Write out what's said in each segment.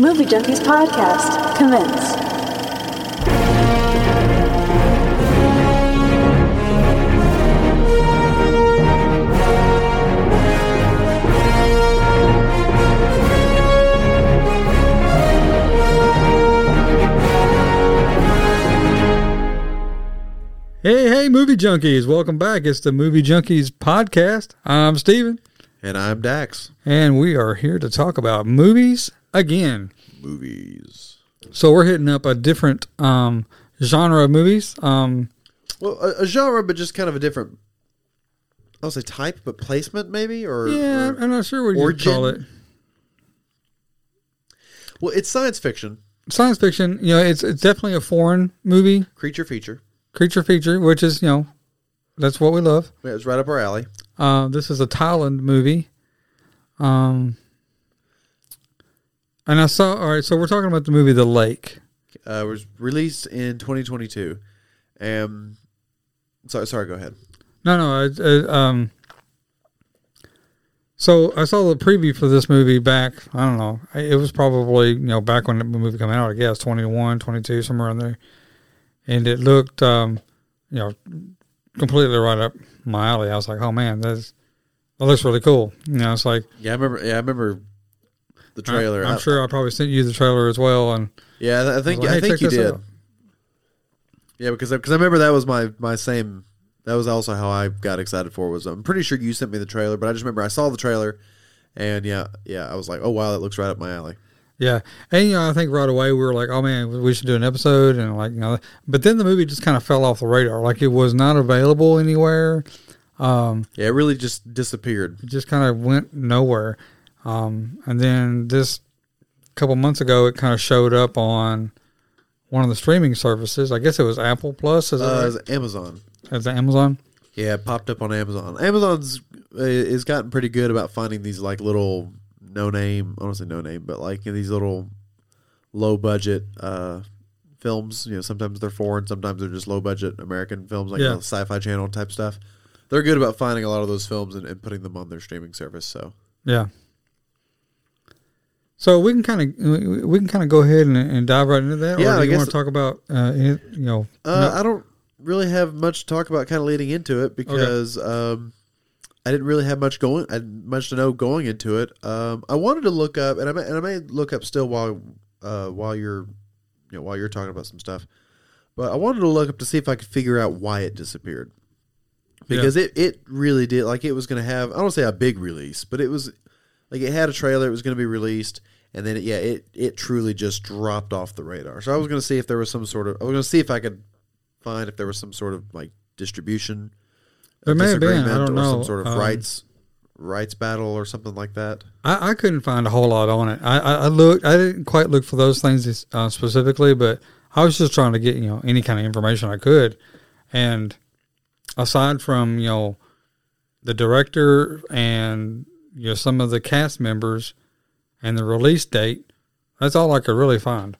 Movie Junkies podcast. Commence. Hey, hey, movie junkies. Welcome back. It's the Movie Junkies podcast. I'm Steven, And I'm Dax. and we are here to talk about movies again. Movies. So we're hitting up a different um, genre of movies. Um, Well, a, a genre, but just kind of a different. I'll say type, but placement maybe, or yeah, or- I'm not sure what you call it. well, it's science fiction, Science fiction. You know, it's it's definitely a foreign movie, creature feature. creature feature, which is you know, that's what we love. Yeah, it's right up our alley. Uh, this is a Thailand movie. Um, and I saw. All right, so we're talking about the movie The Lake. Uh, it was released in 2022. Um, sorry, sorry. Go ahead. No, no. It, it, um, so I saw the preview for this movie back. I don't know. It was probably you know back when the movie came out. I guess 21, 22, somewhere in there. And it looked, um, you know, completely right up my alley. I was like, oh man, that's that looks really cool. You know, it's like Yeah, I remember. Yeah, I remember the trailer. I, am sure I probably sent you the trailer as well. And Yeah, I think I like, I think you did. out. Yeah, because because I remember that was my my same. That was also how I got excited for. it Was I'm pretty sure you sent me the trailer, but I just remember I saw the trailer, and yeah, yeah, I was like, oh wow, that looks right up my alley. Yeah, and you know, I think right away we were like, "Oh man, we should do an episode," and like, you know, but then the movie just kind of fell off the radar. Like it was not available anywhere. Um, Yeah, it really just disappeared. it just kind of went nowhere. Um, and then this couple months ago, it kind of showed up on one of the streaming services. I guess it was Apple Plus. Is it Uh, right? Amazon. Is it Amazon? Yeah, it popped up on Amazon. Amazon's uh, is gotten pretty good about finding these like little no name. I don't say no name, but like these little low budget uh, films. You know, sometimes they're foreign, sometimes they're just low budget American films, like Yeah. the Sci-Fi Channel type stuff. They're good about finding a lot of those films and, and putting them on their streaming service. So Yeah. So we can kind of we can kind of go ahead and, and dive right into that. Yeah, or do I you want to talk about uh, any, you know? Uh, no- I don't really have much to talk about kind of leading into it because um, I didn't really have much going, I much to know going into it. Um, I wanted to look up, and I may, and I may look up still while uh, while you're you know while you're talking about some stuff. But I wanted to look up to see if I could figure out why it disappeared because it it really did like it was going to have I don't say a big release, but it was like it had a trailer. It was going to be released. And then, it, yeah, it, it truly just dropped off the radar. So I was going to see if there was some sort of, I was going to see if I could find if there was some sort of like distribution There may have been. I don't or know. some sort of Um, rights rights battle or something like that. I, I couldn't find a whole lot on it. I, I, I looked. I didn't quite look for those things uh, specifically, but I was just trying to get you know any kind of information I could. And aside from you know the director and you know some of the cast members and the release date, that's all I could really find.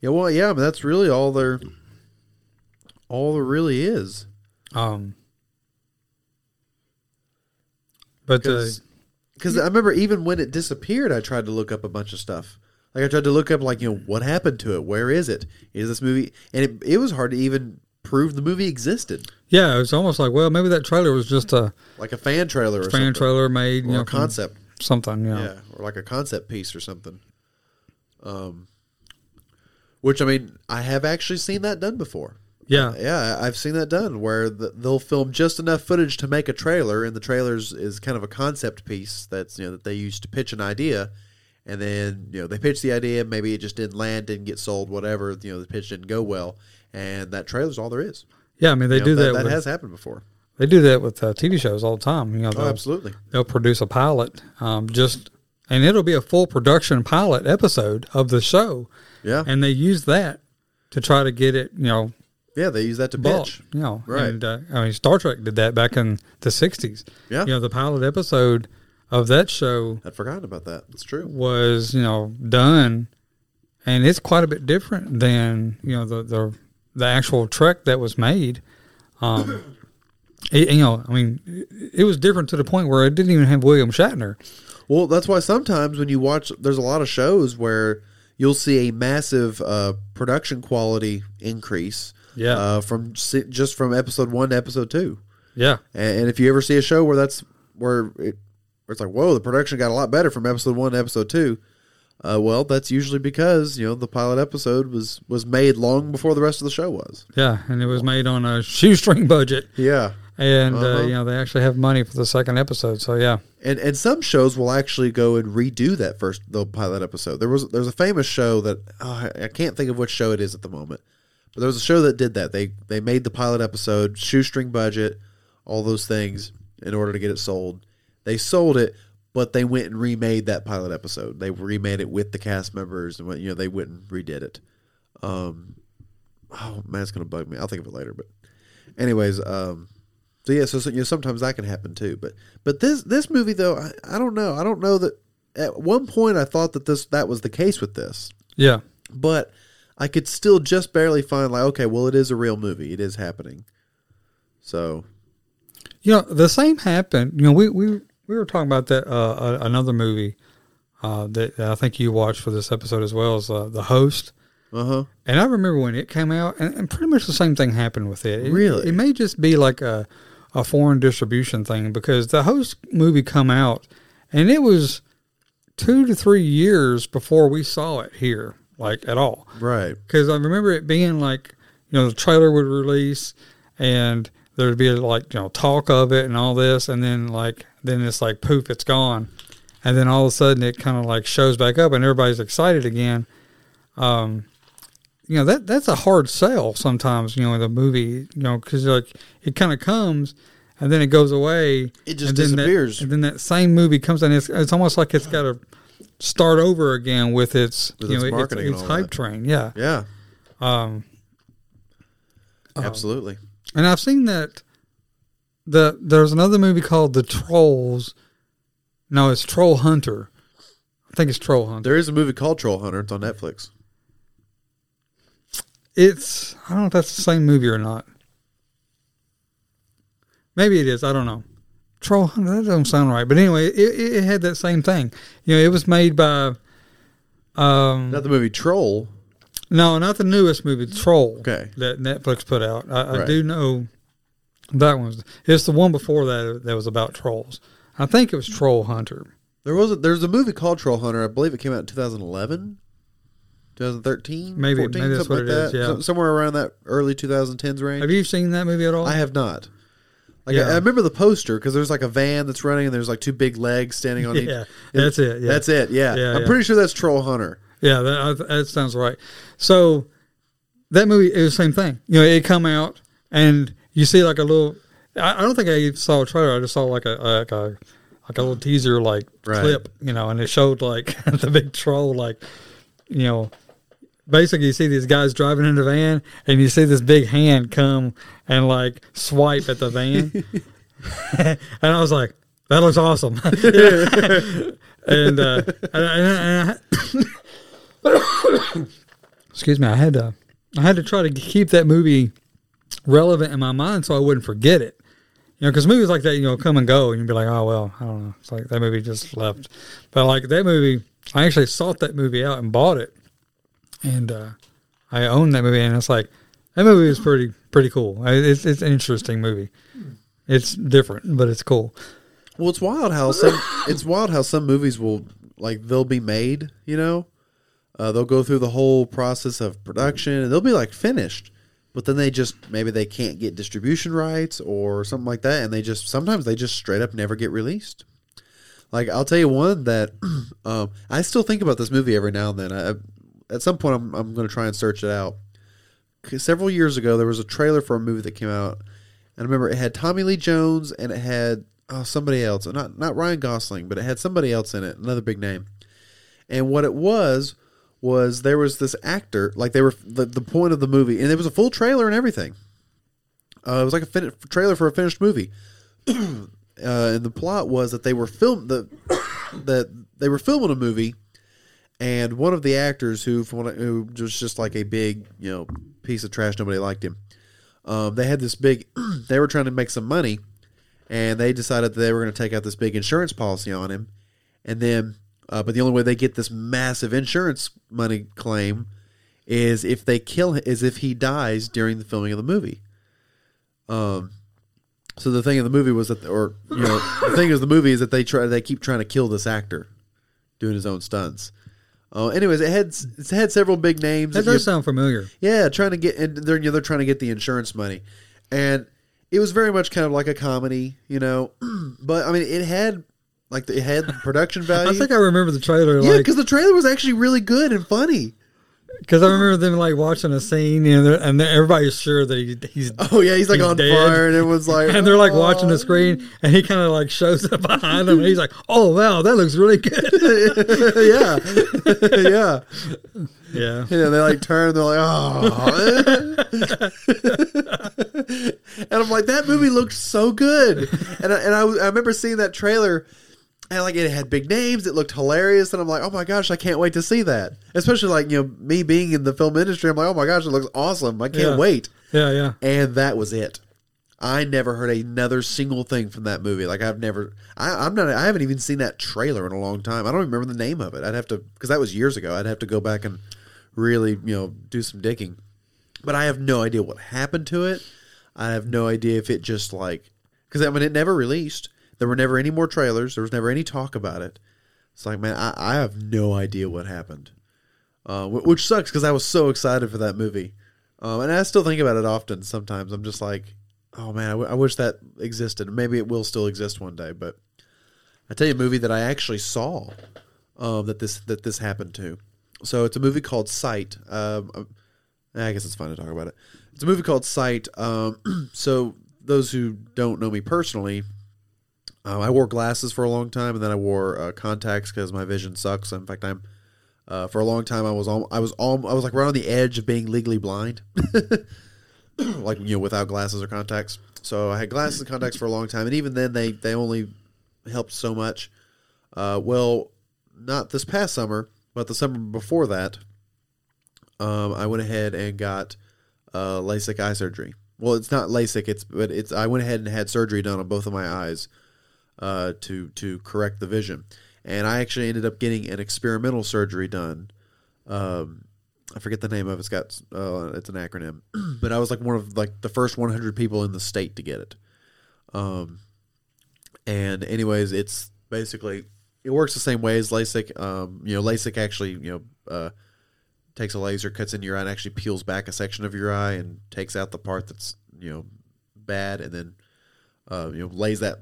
Yeah, well, yeah, but that's really all there all there really is. Um, but uh, Because I remember even when it disappeared, I tried to look up a bunch of stuff. Like I tried to look up like you know what happened to it, where is it? Is this movie? And it, it was hard to even prove the movie existed, yeah, it was almost like well maybe that trailer was just a like a fan trailer or fan something, trailer made you know a from concept. Something. Know. yeah, or like a concept piece or something. Um, which I mean, I have actually seen that done before. Yeah. Yeah, I- I've seen that done where the, they'll film just enough footage to make a trailer, and the trailers is kind of a concept piece that's you know that they use to pitch an idea, and then you know they pitch the idea, maybe it just didn't land, didn't get sold, whatever. You know the pitch didn't go well, and that trailer's all there is. Yeah, I mean they You know, do that. That, with, has happened before. They do that with uh, TV shows all the time. You know, Oh, absolutely. they'll produce a pilot, um, just and it'll be a full production pilot episode of the show, Yeah, and they use that to try to get it, you know, yeah. They use that to bought. pitch. You know, Right. And uh, I mean, Star Trek did that back in the '60s. Yeah, You know, the pilot episode of that show I'd forgotten about that. It's true. was you know done, and it's quite a bit different than you know the the, the actual Trek that was made. Um, it, you know, I mean, it, was different to the point where it didn't even have William Shatner. Well, that's why sometimes when you watch, there's a lot of shows where you'll see a massive uh, production quality increase. Yeah. Uh, from just from episode one to episode two, Yeah. and, and if you ever see a show where that's where it, where it's like, whoa, the production got a lot better from episode one to episode two. Uh, well, that's usually because you know the pilot episode was was made long before the rest of the show was. Yeah. And it was made on a shoestring budget. Yeah, And, uh Uh-huh. you know, they actually have money for the second episode. So, yeah. and and some shows will actually go and redo that first the pilot episode. There was there's a famous show that oh, I I can't think of which show it is at the moment, but there was a show that did that. They they made the pilot episode shoestring budget, all those things in order to get it sold. They sold it, but they went and remade that pilot episode. They remade it with the cast members and went, you know they went and redid it. Um, oh man, it's gonna bug me. I'll think of it later. But anyways, um, so yeah, so, so you know sometimes that can happen too. But but this this movie though, I, I don't know. I don't know that. At one point, I thought that this that was the case with this, Yeah. but I could still just barely find like, okay, well, it is a real movie. It is happening. So You know, the same happened. You know, we we we were talking about that uh, another movie uh, that I think you watched for this episode as well as uh, the host. uh huh. And I remember when it came out, and, and pretty much the same thing happened with it. It- Really? it, may just be like a a foreign distribution thing because the host movie come out, and it was two to three years before we saw it here, like at all Right. because I remember it being like, you know, the trailer would release and there'd be like, you know, talk of it and all this. And then like, then it's like, poof, it's gone. And then all of a sudden it kind of like shows back up and everybody's excited again. Um, you know, that, that's a hard sell sometimes, you know, in the movie, you know, cause like it kind of comes and then it goes away. It just and then that- disappears. and then that same movie comes and it's, it's almost like it's got to start over again with its, With you its know, marketing and its, hype that. train. Yeah. Yeah. Um, Absolutely. and I've seen that the there's another movie called The Trolls. No, it's Troll Hunter. I think it's Troll Hunter. There is a movie called Troll Hunter. It's on Netflix. It's I don't know if that's the same movie or not. Maybe it is. I don't know. Troll Hunter. That doesn't sound right. But anyway, it, it, had that same thing. You know, it was made by. Um, Not the movie Troll. no, not the newest movie, Troll. Okay. That Netflix put out. I, I Right. do know that one. Was, it's the one before that that was about trolls. I think it was Troll Hunter. There was a, there's a movie called Troll Hunter. I believe it came out in 2011, 2013, Maybe- 14, maybe that's something what like it is, that. yeah. Somewhere around that early 2010s range. Have you seen that movie at all? I have not. Like Yeah. I, I remember the poster because there's like a van that's running and there's like two big legs standing on each. Yeah, that's it, yeah. that's it. Yeah, Yeah, I'm yeah. pretty sure that's Troll Hunter. Yeah, that, that sounds right. So that movie it was the same thing. You know, it come out and you see like a little. I, I don't think I saw a trailer. I just saw like a like a like a little teaser like Right. clip. You know, and it showed like the big troll like you know. Basically, you see these guys driving in the van, and you see this big hand come and like swipe at the van, and I was like, "That looks awesome." and uh, and, and, I, excuse me, I had to I had to try to keep that movie relevant in my mind so I wouldn't forget it. You know, because movies like that, you know, come and go, and you'd be like, oh well, I don't know. It's like that movie just left. But like that movie, I actually sought that movie out and bought it, and uh, I own that movie, and it's like that movie is pretty pretty cool. It's it's an interesting movie. It's different, but it's cool. Well, it's wild how some it's wild how some movies will like they'll be made. You know, uh, they'll go through the whole process of production and they'll be like finished, but then they just maybe they can't get distribution rights or something like that, and they just sometimes they just straight up never get released. Like I'll tell you one that um, I still think about this movie every now and then. I, at some point, I'm I'm going to try and search it out. Several years ago, there was a trailer for a movie that came out, and I remember it had Tommy Lee Jones and it had oh, somebody else, not not Ryan Gosling, but it had somebody else in it, another big name. And what it was was there was this actor, like they were the, the point of the movie, and it was a full trailer and everything. Uh, it was like a fin- trailer for a finished movie. uh, and the plot was that they were film the that they were filming a movie, and one of the actors who from what I, who was just like a big you know piece of trash, nobody liked him. Um, they had this big. they were trying to make some money, and they decided that they were going to take out this big insurance policy on him. and then uh, but the only way they get this massive insurance money claim is if they kill is if he dies during the filming of the movie. Um, so the thing in the movie was that, or you know, the thing is the movie is that they try they keep trying to kill this actor doing his own stunts. Uh, anyways, it had it's had several big names. That does sound familiar. yeah, trying to get and they're you know, they're trying to get the insurance money, and it was very much kind of like a comedy, you know. but I mean, it had like it had production value. I think I remember the trailer, yeah, like because the trailer was actually really good and funny. Because I remember them like watching a scene, you know, and everybody's sure that he, he's Oh yeah, he's like He's on dead. fire, and everyone's like, and they're like watching "Oh." the screen, and he kind of like shows up behind them, and he's like, "Oh wow, that looks really good." yeah, yeah. yeah, Yeah, they like turn. They're like, oh, and I'm like, that movie looks so good. And I, and I, I remember seeing that trailer, and like it had big names. It looked hilarious, and I'm like, oh my gosh, I can't wait to see that. Especially like you know me being in the film industry, I'm like, oh my gosh, it looks awesome. I can't Yeah. wait. yeah, yeah. And that was it. I never heard another single thing from that movie. Like I've never, I, I'm not, I haven't even seen that trailer in a long time. I don't even remember the name of it. I'd have to, because that was years ago. I'd have to go back and really, you know, do some digging. But I have no idea what happened to it. I have no idea if it just like, because I mean, it never released. There were never any more trailers. There was never any talk about it. It's like, man, I, I have no idea what happened, uh, which sucks because I was so excited for that movie. Um, and I still think about it often. Sometimes I'm just like, oh man, I, w- I wish that existed. Maybe it will still exist one day. But I tell you, a movie that I actually saw um, that this that this happened to. So it's a movie called Sight. Um, um, I guess it's fun to talk about it. It's a movie called Sight. Um, so those who don't know me personally, um, I wore glasses for a long time, and then I wore uh, contacts because my vision sucks. In fact, I'm uh, for a long time I was all I was all I was like right on the edge of being legally blind, like you know without glasses or contacts. So I had glasses and contacts for a long time, and even then they they only helped so much. Uh, well, not this past summer, but the summer before that, um, I went ahead and got uh, LASIK eye surgery. Well, it's not LASIK, it's but it's I went ahead and had surgery done on both of my eyes uh, to to correct the vision, and I actually ended up getting an experimental surgery done. Um, I forget the name of it. It's got uh, it's an acronym, but I was like one of like the first 100 people in the state to get it. Um, and anyways, it's basically it works the same way as LASIK. Um, you know, LASIK actually you know uh, takes a laser, cuts into your eye, and actually peels back a section of your eye and takes out the part that's you know bad, and then uh, you know lays that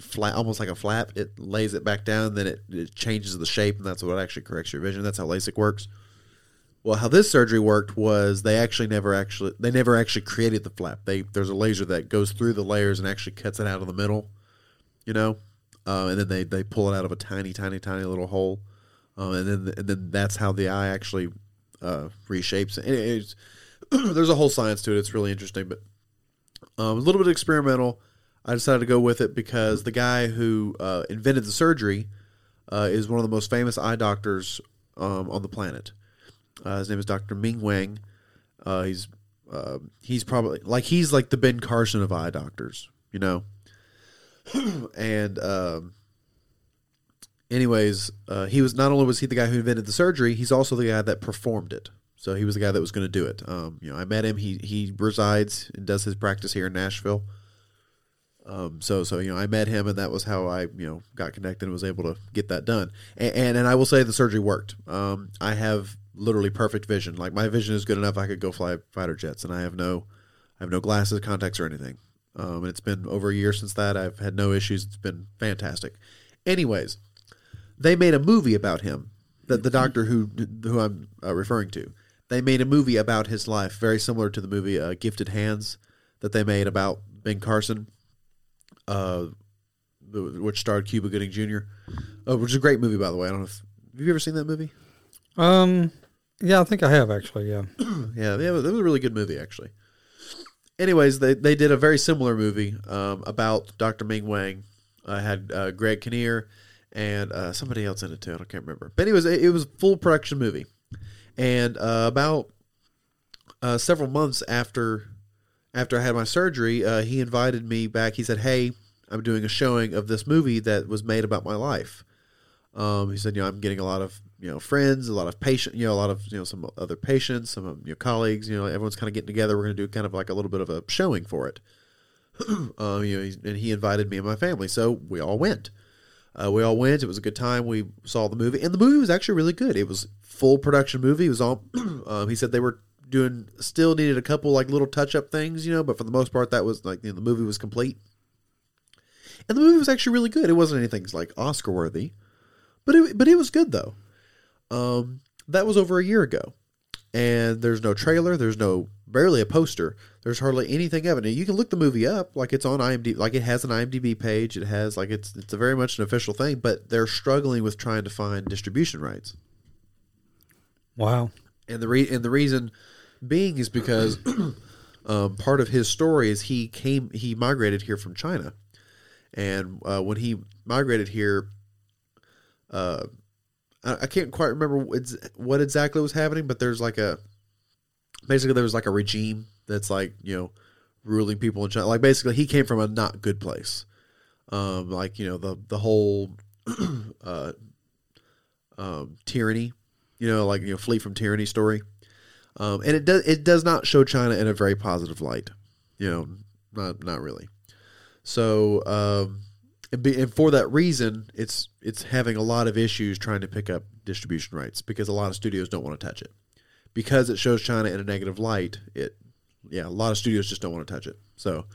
flat, almost like a flap. It lays it back down, then it, it changes the shape, and that's what actually corrects your vision. That's how LASIK works. Well, how this surgery worked was they actually never actually they never actually created the flap. They there's a laser that goes through the layers and actually cuts it out of the middle, you know, uh, and then they, they pull it out of a tiny tiny tiny little hole, uh, and then and then that's how the eye actually uh, reshapes. And it- there's a whole science to it. It's really interesting, but um, a little bit experimental. I decided to go with it because the guy who uh, invented the surgery uh, is one of the most famous eye doctors um, on the planet. Uh, his name is Dr. Ming Wang. Uh, he's uh, he's probably like he's like the Ben Carson of eye doctors, you know. and um, anyways, uh, he was not only was he the guy who invented the surgery, he's also the guy that performed it. So he was the guy that was going to do it. Um, you know, I met him. He he resides and does his practice here in Nashville. Um, so so you know, I met him, and that was how I you know got connected and was able to get that done. And and, and I will say the surgery worked. Um, I have literally perfect vision. Like my vision is good enough I could go fly fighter jets, and I have no I have no glasses, contacts, or anything. Um, and it's been over a year since that. I've had no issues. It's been fantastic. Anyways, they made a movie about him. That the doctor who who I'm uh, referring to. They made a movie about his life, very similar to the movie uh, Gifted Hands that they made about Ben Carson, uh, the- which starred Cuba Gooding Jr., uh, which is a great movie, by the way. I don't know if have you ever seen that movie? Um, yeah, I think I have actually. Yeah, Yeah, yeah, it was a really good movie actually. Anyways, they they did a very similar movie um, about Dr. Ming Wang. I had uh, Greg Kinnear and uh, somebody else in it too. I can't remember. But anyways, it, it was a full production movie, and uh, about uh, several months after after I had my surgery, uh, he invited me back. He said, "Hey, I'm doing a showing of this movie that was made about my life. Um, he said, you know, I'm getting a lot of you know friends, a lot of patient, you know, a lot of you know some other patients, some of your colleagues. You know, everyone's kind of getting together. We're going to do kind of like a little bit of a showing for it. um, you know, and he invited me and my family, so we all went. Uh, we all went. It was a good time. We saw the movie, and the movie was actually really good. It was full production movie. It was all. um, he said they were doing still needed a couple like little touch up things, you know, but for the most part, that was like you know, the movie was complete. And the movie was actually really good. It wasn't anything like Oscar worthy, but it but it was good though. Um, that was over a year ago, and there's no trailer. There's no barely a poster. There's hardly anything of it. Now, you can look the movie up, like it's on IMDb, like it has an IMDb page. It has like it's it's a very much an official thing, but they're struggling with trying to find distribution rights. Wow. And the re- and the reason being is because um, part of his story is he came he migrated here from China, and uh, when he migrated here, uh, I, I can't quite remember what exactly was happening, but there's like a basically there was like a regime that's like you know ruling people in China. Like basically he came from a not good place, um, like you know the the whole uh, um, tyranny, you know, like you know flee from tyranny story. Um, and it does it does not show China in a very positive light, you know, not not really. So, um, and, be, and for that reason, it's it's having a lot of issues trying to pick up distribution rights because a lot of studios don't want to touch it because it shows China in a negative light. It, yeah, a lot of studios just don't want to touch it. So,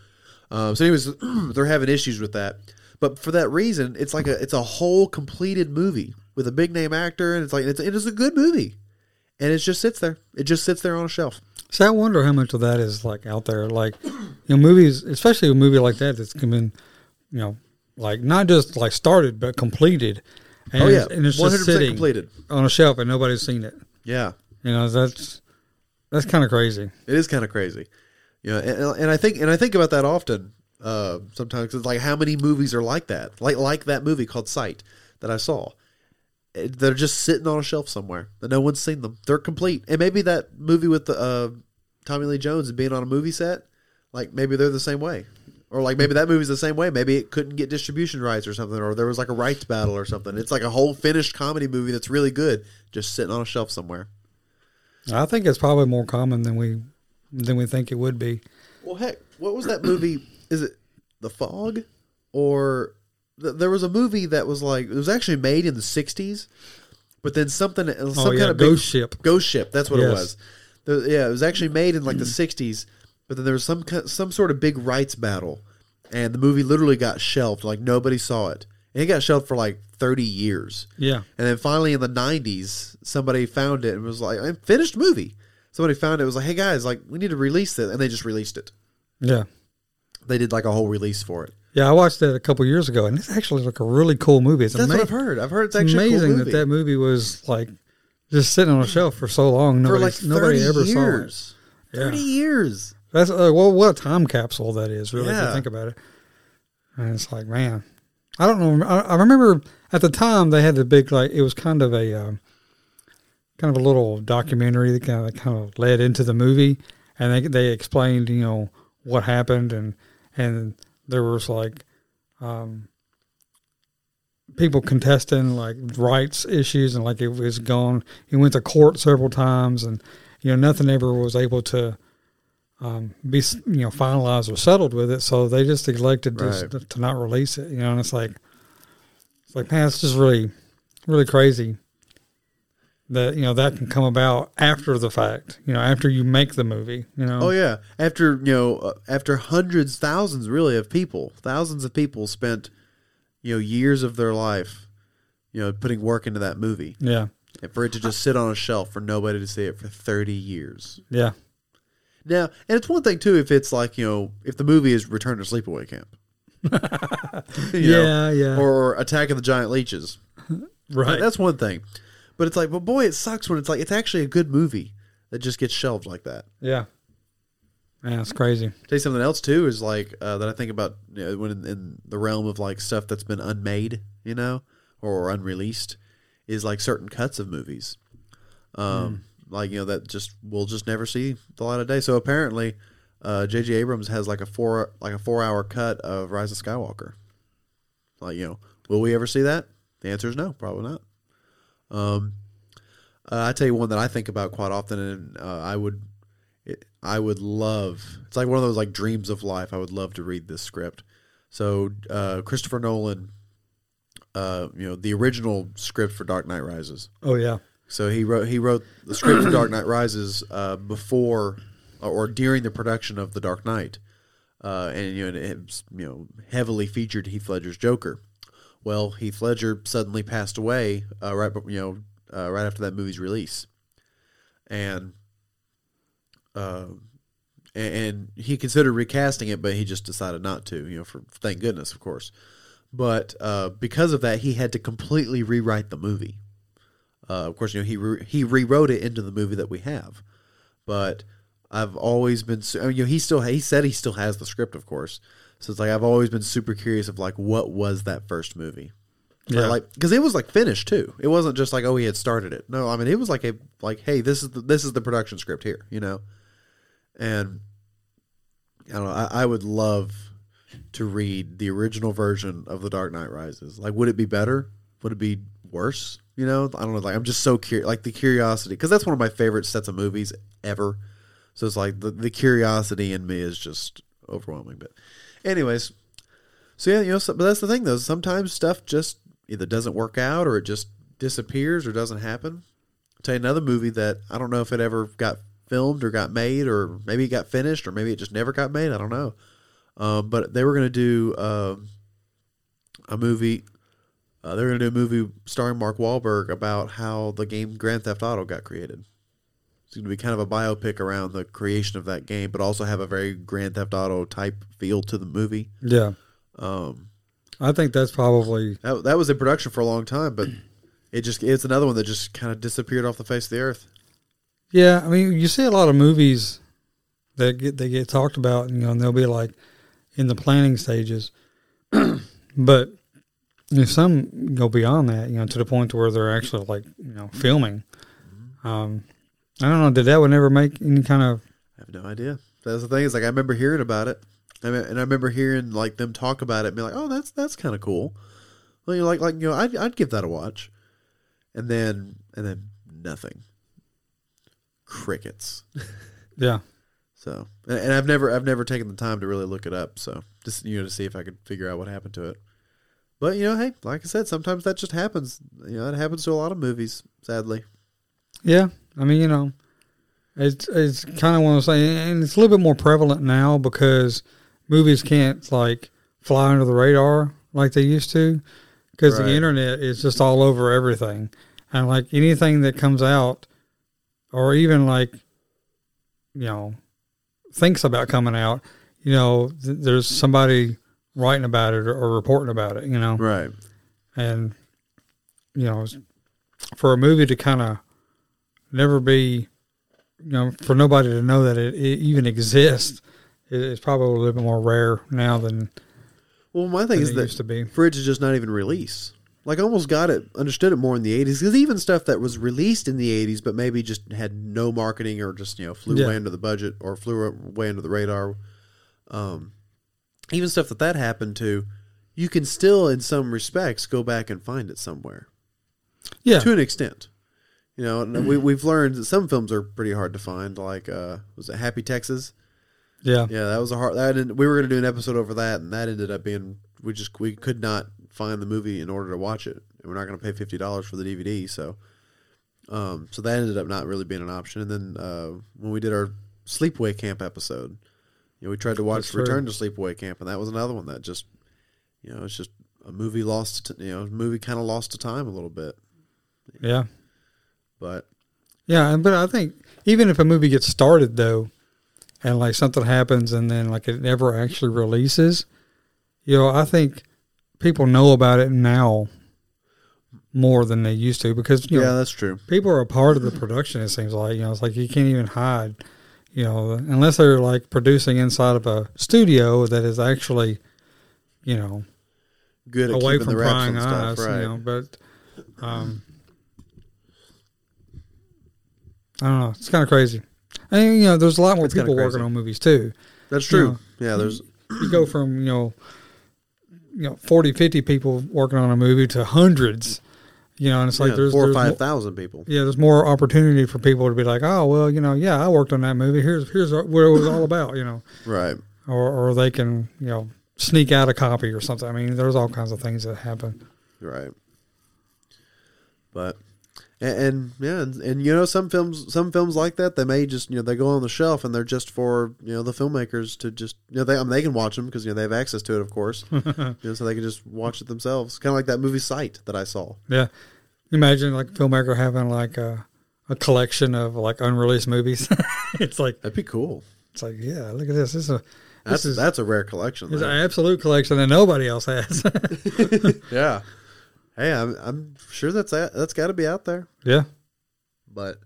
um, so anyways, they're having issues with that. But for that reason, it's like a it's a whole completed movie with a big name actor, and it's like it's it is a good movie, and it just sits there. It just sits there on a shelf. See, I wonder how much of that is like out there, like you know, movies, especially a movie like that that's been, you know, like not just like started but completed. And Oh yeah, it's- and it's just sitting completed. on a shelf and nobody's seen it. Yeah, You know, that's that's kind of crazy. it is kind of crazy. You know, and, and I think and I think about that often. Uh, sometimes it's like how many movies are like that, like like that movie called Sight that I saw. They're just sitting on a shelf somewhere that no one's seen them. They're complete, and maybe that movie with the uh, Tommy Lee Jones and being on a movie set, like maybe they're the same way, or like maybe that movie's the same way. Maybe it couldn't get distribution rights or something, or there was like a rights battle or something. It's like a whole finished comedy movie that's really good, just sitting on a shelf somewhere. I think it's probably more common than we than we think it would be. Well, heck, what was that movie? Is it The Fog, or th- there was a movie that was like it was actually made in the '60s, but then something, oh, some Oh, yeah, kind of big- Ghost Ship. Ghost Ship. That's what it was. There- yeah, it was actually made in like the '60s, but then there was some some sort of big rights battle, and the movie literally got shelved. Like nobody saw it, and it got shelved for like 30 years. Yeah. And then finally in the 90s, somebody found it and was like, "I'm finished movie." Somebody found it was like, "Hey guys, like we need to release it," and they just released it. Yeah. They did like a whole release for it. Yeah, I watched that a couple years ago, and it's actually like a really cool movie. It's That's ama- what I've heard. I've heard it's actually amazing cool that movie. that movie was like just sitting on a shelf for so long. for Nobody, like nobody ever saw it. years. Yeah. 30 years. That's uh, well, what a time capsule that is, really, if you think about it. And it's like, man, I don't know. I, I remember at the time they had the big like it was kind of a um, kind of a little documentary that kind of kind of led into the movie, and they they explained you know what happened and and there was like um, people contesting like rights issues and like it was gone. He went to court several times and you know nothing ever was able to um, be you know finalized or settled with it. So they just elected Right. to not release it. You know, and it's like it's like man, it's just really really crazy that you know that can come about after the fact. You know, after you make the movie. You know. Oh yeah, after you know, uh, after hundreds, thousands, really, of people, thousands of people spent, you know, years of their life, you know, putting work into that movie, Yeah. and for it to just sit on a shelf for nobody to see it for thirty years. Yeah. Now, and it's one thing too if it's like you know, if the movie is Return to Sleepaway Camp, You know, yeah. Yeah. or Attack of the Giant Leeches. right. That's one thing, but it's like, but boy, it sucks when it's like it's actually a good movie that just gets shelved like that. yeah. Man, it's crazy. Tell you something else too is like uh, that I think about you know, when in, in the realm of like stuff that's been unmade, you know, or unreleased, is like certain cuts of movies, um, like you know that just will just never see the light of day. So apparently, uh, J.J. Abrams has like a four like a four hour cut of Rise of Skywalker. Like you know, will we ever see that? The answer is no, probably not. Um, uh, I tell you one that I think about quite often, and uh, I would, it, I would love. It's like one of those like dreams of life. I would love to read this script. So uh, Christopher Nolan, uh, you know, the original script for Dark Knight Rises. Oh yeah. So he wrote he wrote the script for Dark Knight Rises uh, before or during the production of The Dark Knight, uh, and you know it you know heavily featured Heath Ledger's Joker. Well, Heath Ledger suddenly passed away uh, right you know uh, right after that movie's release, and uh, and he considered recasting it, but he just decided not to. You know, for thank goodness, of course. But uh, because of that, he had to completely rewrite the movie. Uh, of course, you know he re- he rewrote it into the movie that we have, but I've always been I mean, you know he still he said he still has the script, of course. So it's like I've always been super curious of like what was that first movie, Yeah. like because it was like finished too. It wasn't just like oh he had started it. No, I mean it was like a like hey this is the, this is the production script here, you know, and I don't know. I, I would love to read the original version of The Dark Knight Rises. Like, would it be better? Would it be worse? You know, I don't know. Like, I'm just so curious. Like the curiosity, because that's one of my favorite sets of movies ever. So it's like the the curiosity in me is just overwhelming. But, anyways, so yeah, you know, but that's the thing though. Sometimes stuff just either doesn't work out or it just disappears or doesn't happen. I'll tell you another movie that I don't know if it ever got filmed or got made or maybe it got finished or maybe it just never got made. I don't know. Um, but they were going to do um, a movie. Uh, they're going to do a movie starring Mark Wahlberg about how the game Grand Theft Auto got created. It's going to be kind of a biopic around the creation of that game, but also have a very Grand Theft Auto type feel to the movie. Yeah. Um, I think that's probably that, that was in production for a long time, but it just it's another one that just kind of disappeared off the face of the earth. Yeah, I mean, you see a lot of movies that get they get talked about, you know, and they'll be like in the planning stages, but know, some go beyond that, you know, to the point where they're actually like you know filming. Um, I don't know. Did that one ever make any kind of? I have no idea. That's the thing. Is like I remember hearing about it, I mean, and I remember hearing like them talk about it, and be like, "Oh, that's that's kind of cool." Well, you know, like like you know, I'd I'd give that a watch, and then and then nothing, crickets. Yeah, So, and, and I've never I've never taken the time to really look it up. So just you know to see if I could figure out what happened to it. But you know, hey, like I said, sometimes that just happens. You know, it happens to a lot of movies, sadly. Yeah. I mean, you know, it's it's kind of one of those things, and it's a little bit more prevalent now because movies can't like fly under the radar like they used to because Right. the internet is just all over everything, and like anything that comes out, or even like, you know, thinks about coming out, you know, th- there's somebody writing about it or, or reporting about it, you know, Right. and you know, for a movie to kind of never be, you know, for nobody to know that it, it even exists, it, it's probably a little bit more rare now than, Well, my thing is that used to be. for it to just not even release. Like I almost got it, understood it more in the '80s because even stuff that was released in the '80s, but maybe just had no marketing or just you know flew Yeah. way under the budget or flew way under the radar. Um, even stuff that that happened to, you can still, in some respects, go back and find it somewhere Yeah, to an extent. You know, we we've learned that some films are pretty hard to find. Like, uh, was it Happy Texas? yeah, Yeah, that was a hard. That ended, we were going to do an episode over that, and that ended up being we just we could not find the movie in order to watch it, and we're not going to pay fifty dollars for the DVD. So, um, so that ended up not really being an option. And then uh, when we did our sleepaway camp episode, you know, we tried to watch That's true. Return to Sleepaway Camp, and that was another one that just, you know, it's just a movie lost. To, you know, movie kind of lost to time a little bit, yeah, but yeah. But I think even if a movie gets started though, and like something happens and then like it never actually releases, you know, I think people know about it now more than they used to because you know, yeah, that's true. people are a part of the production. It seems like you know, it's like you can't even hide, you know, unless they're like producing inside of a studio that is actually, you know, Good at away keeping from prying eyes, stuff, right? you know. But, um, I don't know. It's kind of crazy. And you know, there's a lot more It's people working on movies too. That's you true. know, yeah, there's You go from you know, you know 40, 50 people working on a movie to hundreds. You know, and it's like Yeah, there's four or there's five people. yeah, there's more opportunity for people to be like, oh well, you know, yeah, I worked on that movie. Here's here's what it was all about. You know, Right. or or they can you know sneak out a copy or something. I mean, there's all kinds of things that happen. Right. But and, and yeah, and, and you know some films some films like that they may just you know they go on the shelf and they're just for you know the filmmakers to just you know they I mean, they can watch them because you know they have access to it of course. You know so they can just watch it themselves. Kind of like that movie Sight that I saw. Yeah, imagine like a filmmaker having like a a collection of like unreleased movies. it's like that'd be cool. It's like yeah, look at this. This is a that's is that's a rare collection It's an absolute collection that nobody else has. yeah hey I'm I'm sure that's that's got to be out there yeah. But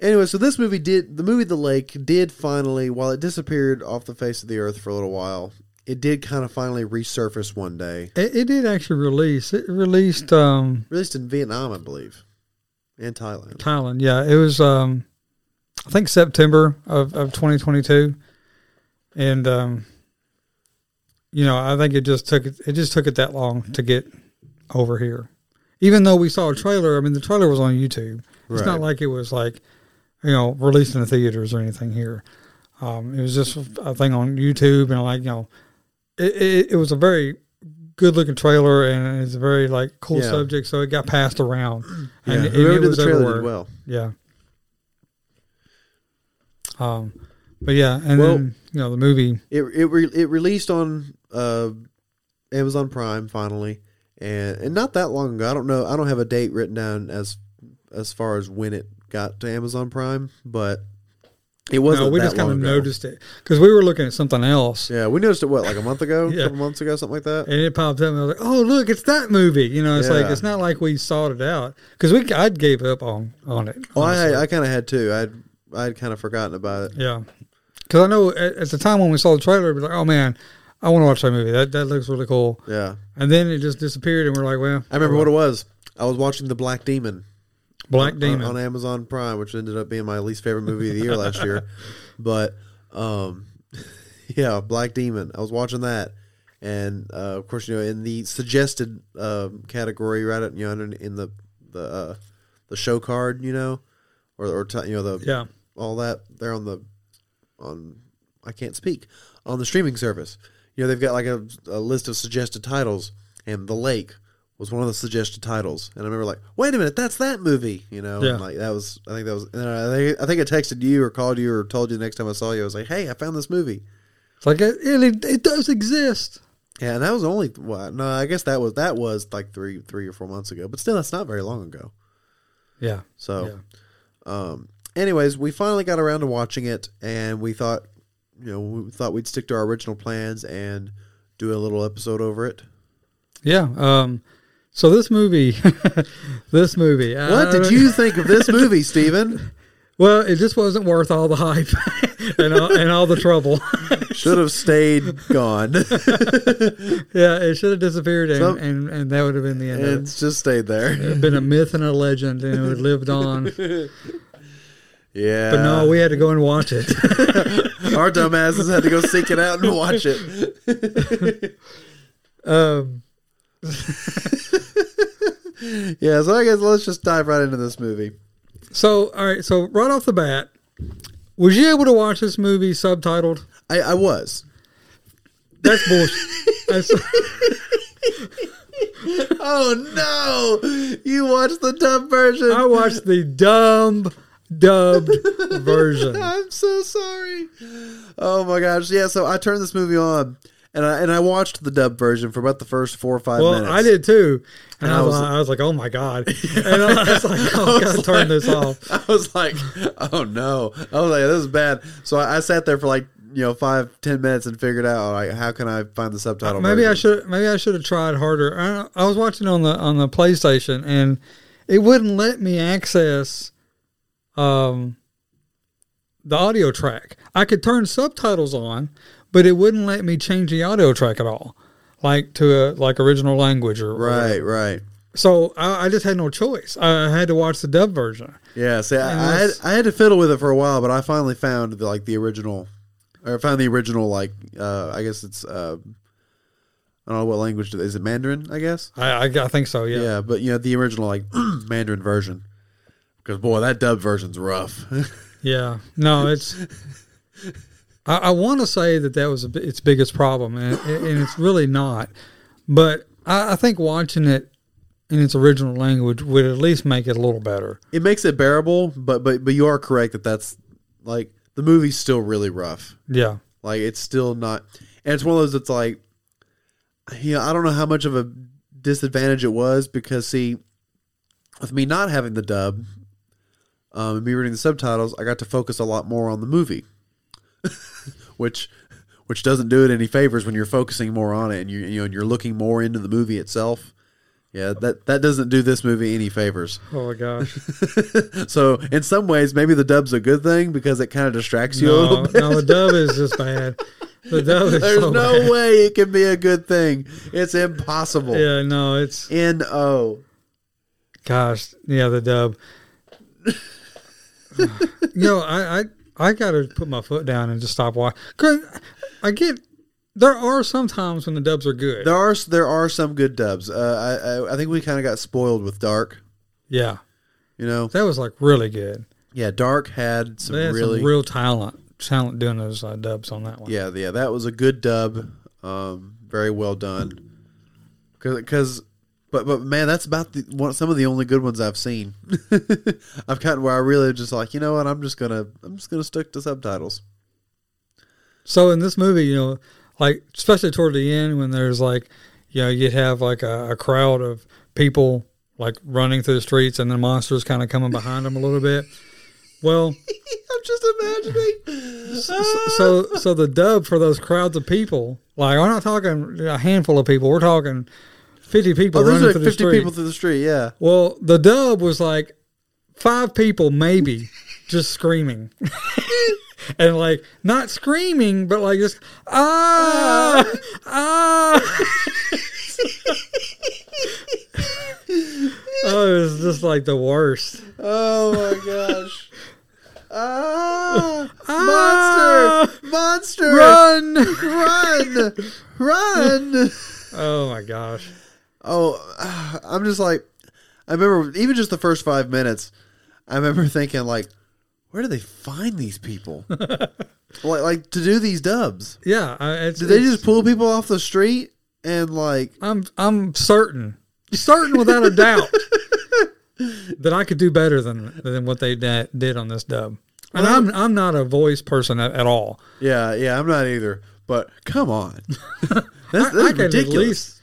anyway, so this movie did the movie The Lake did finally, while it disappeared off the face of the earth for a little while, it did kind of finally resurface one day. It, it did actually release. It released um Released in Vietnam, I believe, and Thailand. Thailand. Yeah, it was um I think September of, of 2022. And um you know, I think it just took it it just took it that long to get over here. Even though we saw a trailer, I mean the trailer was on YouTube. It's not like it was like you know, released in the theaters or anything here. Um, it was just a thing on YouTube and like, you know, it, it, it was a very good looking trailer and it's a very like cool Yeah. subject. So it got passed around Yeah, and, it was the trailer everywhere. well. Yeah. Um, but yeah, and Well- then you know the movie. It it re, it released on uh, Amazon Prime finally, and and not that long ago. I don't know. I don't have a date written down as as far as when it got to Amazon Prime, but it wasn't. No, we just kind of ago. noticed it because we were looking at something else, Yeah, we noticed it what like a month ago, a Yeah. couple months ago, something like that. and it popped up, and I was like, "Oh, look, it's that movie!" You know, it's like it's not like we sought it out because we I gave up on on it. Honestly. I I kind of had too. I'd I'd kind of forgotten about it. yeah, because I know at, at the time when we saw the trailer, we were like, "Oh man, I want to watch that movie. That that looks really cool." Yeah, And then it just disappeared, and we're like, "Well, I remember what it was. I was watching The Black Demon, Black on- Demon." on, Amazon Prime, which ended up being my least favorite movie of the year last year. But um, yeah, Black Demon. I was watching that, and uh, of course, you know, in the suggested um category, right at you know, in in the the uh, the show card, you know, or or t- you know the yeah, all that there on the on I can't speak on the streaming service. You know, they've got like a, a list of suggested titles, and The Lake was one of the suggested titles. And I remember like, wait a minute, that's that movie. You know, Yeah. and like that was I think that was. And I think I think I texted you or called you or told you the next time I saw you. I was like, hey, I found this movie. it's like it, it, it does exist. Yeah, and that was only well, no, I guess that was that was like three three or four months ago, but still, that's not very long ago. Yeah, So, um, anyways, we finally got around to watching it, and we thought, you know, we thought we'd stick to our original plans and do a little episode over it. Yeah. Um, so this movie, this movie. What did you think of this movie, Steven? Well, it just wasn't worth all the hype and all, and all the trouble. Should have stayed gone. yeah, it should have disappeared, and, Some- and, and that would have been the end of and just stayed there. it. It'd been a myth and a legend, and it would have lived on. Yeah. But no, we had to go and watch it. our dumbasses had to go seek it out and watch it. um, Yeah, so I guess let's just dive right into this movie. so, all right. So right off the bat, was you able to watch this movie subtitled? I, I was. That's bullshit. That's, Oh no! You watched the dub version. I watched the dumb dubbed version. I'm so sorry. Oh my gosh! Yeah, so I turned this movie on, and I and I watched the dub version for about the first four or five Well, minutes. I did too, and, And I, I was, like, I was like, "Oh my god!" And I was like, "Oh, I gotta turn this off." I was like, oh no! I was like, this is bad. So I, I sat there for like you know five ten minutes and figured out like how can I find the subtitle. Maybe I should. Maybe I should have tried harder. I, I was watching on the on the PlayStation, and it wouldn't let me access um the audio track. I could turn subtitles on, but it wouldn't let me change the audio track at all, like to a like original language or or- Right, right. So I, I just had no choice. I had to watch the dub version. Yeah, see, I, I, had, I had to fiddle with it for a while, but I finally found the, like the original, or found the original like uh, I guess it's uh, I don't know what language is it. Mandarin, I guess. I, I, I think so. Yeah. Yeah, but you know the original like Mandarin version. Because boy, that dub version's rough. Yeah. No, it's. I, I want to say that that was a, its biggest problem, and, and it's really not. But I, I think watching it in its original language would at least make it a little better. it makes it bearable, but but but you are correct that that's like the movie's still really rough. Yeah. Like it's still not, and it's one of those that's like, you know, I don't know how much of a disadvantage it was because see, with me not having the dub, um, and me reading the subtitles, I got to focus a lot more on the movie, which which doesn't do it any favors when you're focusing more on it and you you know and you're looking more into the movie itself. Yeah, that that doesn't do this movie any favors. Oh my gosh. So in some ways, maybe the dub's a good thing because it kind of distracts you a no, little bit. no, the dub is just bad. The dub is There's so no bad. way it can be a good thing. It's impossible. Yeah, no, it's N O. gosh, yeah, the dub. you know, I I, I got to put my foot down and just stop watching. Cause I get there are some times when the dubs are good. There are there are some good dubs. Uh, I, I I think we kind of got spoiled with Dark. yeah, You know, that was like really good. yeah, Dark had some had really some real talent talent doing those uh, dubs on that one. yeah yeah that was a good dub. Um, very well done. Because. But but man, that's about the one, some of the only good ones I've seen. I've gotten where I really just like, you know what? I'm just gonna I'm just gonna stick to subtitles. So in this movie, you know, like especially toward the end when there's like, you know, you'd have like a, a crowd of people like running through the streets and the monsters kind of coming behind them a little bit. Well, I'm just imagining. so so, so the dub for those crowds of people, like we're not talking a handful of people, we're talking fifty people Oh, there's running like through the street. people through the street. Yeah. Well, the dub was like five people maybe just screaming. and like not screaming, but like just ah ah Oh, it was just like the worst. Oh my gosh. Ah! Ah! Monster! Monster! Run! Run! Run! Oh my gosh. Oh, I'm just like, I remember even just the first five minutes, I remember thinking, like, where do they find these people? like, like to do these dubs? Yeah, I- Do they just pull people off the street and like? I'm I'm certain, certain without a doubt that I could do better than than what they da- did on this dub. And Well- I'm I'm not a voice person at, at all. Yeah, yeah, I'm not either. But come on, that's, that's I, I ridiculous.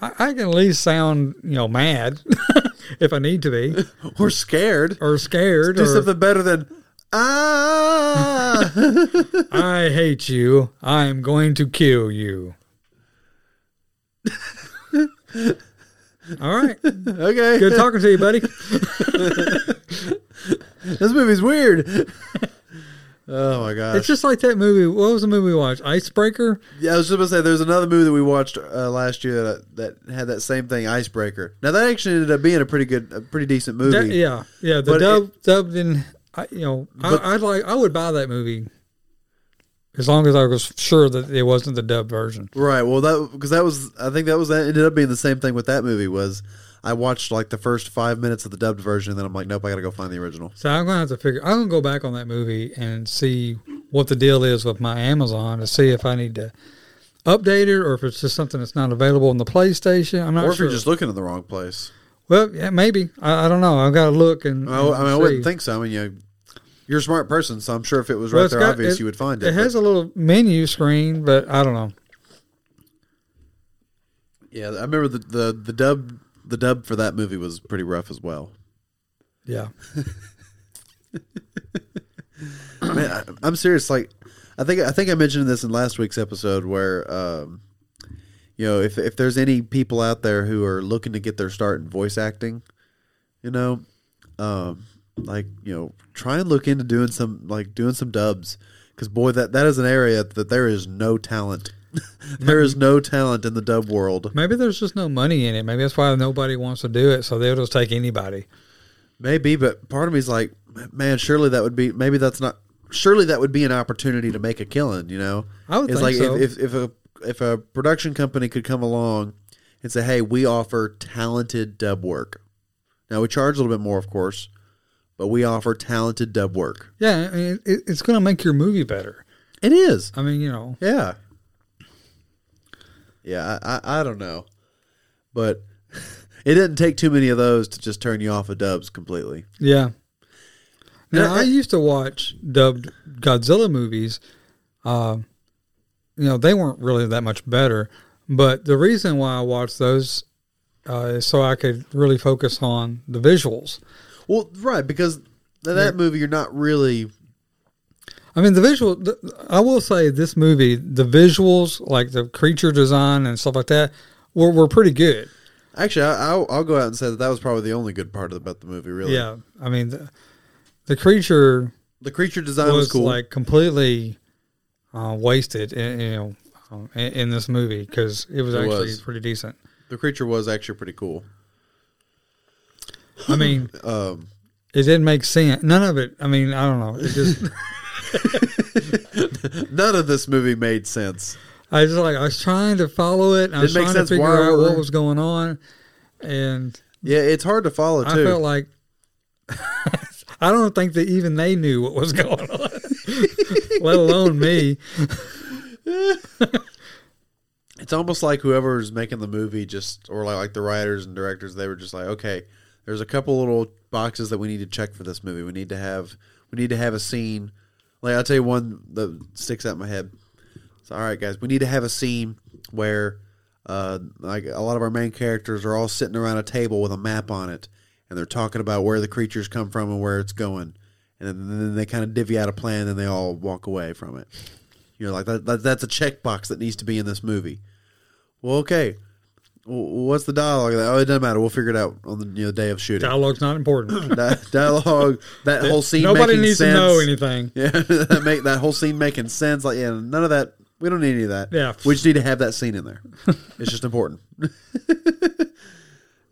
I, I can at least sound you know mad if I need to be We're scared. or scared Do or something better than ah. I hate you. I am going to kill you. All right. okay, Good talking to you, buddy. this movie's weird. Oh my gosh! It's just like that movie. What was the movie we watched? Icebreaker? yeah, I was just gonna say there's another movie that we watched uh, last year that that had that same thing, Icebreaker. Now that actually ended up being a pretty good, a pretty decent movie. That- yeah. Yeah. The But dub, dub didn't, I, you know, But- I, I'd like, I would buy that movie as long as I was sure that it wasn't the dub version. Right. Well, that because that was I think that was that ended up being the same thing with that movie was I watched like the first five minutes of the dubbed version and then I'm like nope I got to go find the original. So I'm going to have to figure, I'm going to go back on that movie and see what the deal is with my Amazon to see if I need to update it or if it's just something that's not available on the PlayStation. I'm not sure. or if sure. you're just looking in the wrong place. well, yeah, maybe. I, I don't know. I've got to look and. I, I mean I wouldn't think so. I mean you you're a smart person, so I'm sure if it was Well, right it's there got- obvious it- you would find it. It has a little menu screen, but I don't know. yeah, I remember the, the the dub the dub for that movie was pretty rough as well. Yeah. I mean, I, I'm serious. Like, I think I think I mentioned this in last week's episode where, um, you know, if if there's any people out there who are looking to get their start in voice acting, you know, um, like you know, try and look into doing some like doing some dubs because boy, that that is an area that there is no talent. there is no talent in the dub world. Maybe there's just no money in it. Maybe that's why nobody wants to do it. So they'll just take anybody. Maybe, but part of me is like, man, surely that would be maybe that's not. Surely that would be an opportunity to make a killing. You know, I would it's think like so. if, if if a if a production company could come along and say, "Hey, we offer talented dub work." Now we charge a little bit more, of course, but we offer talented dub work. Yeah, I mean, it, it's going to make your movie better. It is. I mean, you know, Yeah. Yeah, I, I, I don't know. But it didn't take too many of those to just turn you off of dubs completely. yeah. Now I I- used to watch dubbed Godzilla movies. Uh, you know, they weren't really that much better, but the reason why I watched those uh, is so I could really focus on the visuals. Well, right, because th- that movie you're not really I mean, the visual. The, I will say this movie, the visuals, like the creature design and stuff like that, were were pretty good. Actually, I, I'll, I'll go out and say that that was probably the only good part about the movie. Really, Yeah, I mean, the, the creature the creature design was, was, cool. like completely uh, wasted, in, you know, um, in, in this movie because it was It actually was. pretty decent. the creature was actually pretty cool. I mean, Um, it didn't make sense. None of it. I mean, I don't know. It just, none of this movie made sense. I was like I was trying to follow it. And I was trying to figure out what was going on, and Yeah, it's hard to follow I too. felt like I don't think that even they knew what was going on, let alone me. it's almost like whoever's making the movie just or like, like the writers and directors they were just like okay there's a couple little boxes that we need to check for this movie we need to have we need to have a scene like i'll tell you one that sticks out in my head. So all right guys we need to have a scene where uh, like a lot of our main characters are all sitting around a table with a map on it and they're talking about where the creatures come from and where it's going and then, then they kind of divvy out a plan and they all walk away from it. You're like that, that that's a checkbox that needs to be in this movie. Well, okay. What's the dialogue? Oh, it doesn't matter. We'll figure it out on the you know, day of shooting. Dialogue's not important. Di- dialogue, that whole scene. Nobody needs sense. to know anything. Yeah, that make that whole scene making sense. Like, yeah, none of that. We don't need any of that. Yeah. we just need to have that scene in there. it's just important.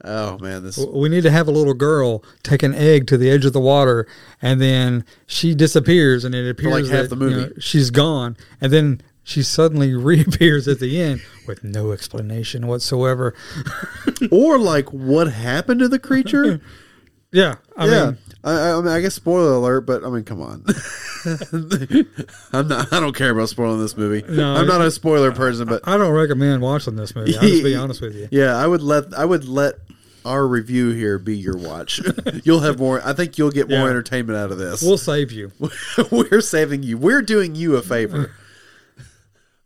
oh man, this. We need to have a little girl take an egg to the edge of the water, and then she disappears, and it appears like half that, the you know, movie. she's gone, and then she suddenly reappears at the end with no explanation whatsoever. Or like, what happened to the creature? Yeah, I yeah, mean, I, I, mean, I guess spoiler alert, but I mean, come on. I'm not. I don't care about spoiling this movie. No, I'm not a spoiler person, but I don't recommend watching this movie. I'll just be honest with you. Yeah, I would let I would let our review here be your watch. you'll have more. I think you'll get more Yeah. entertainment out of this. We'll save you. We're saving you. We're doing you a favor.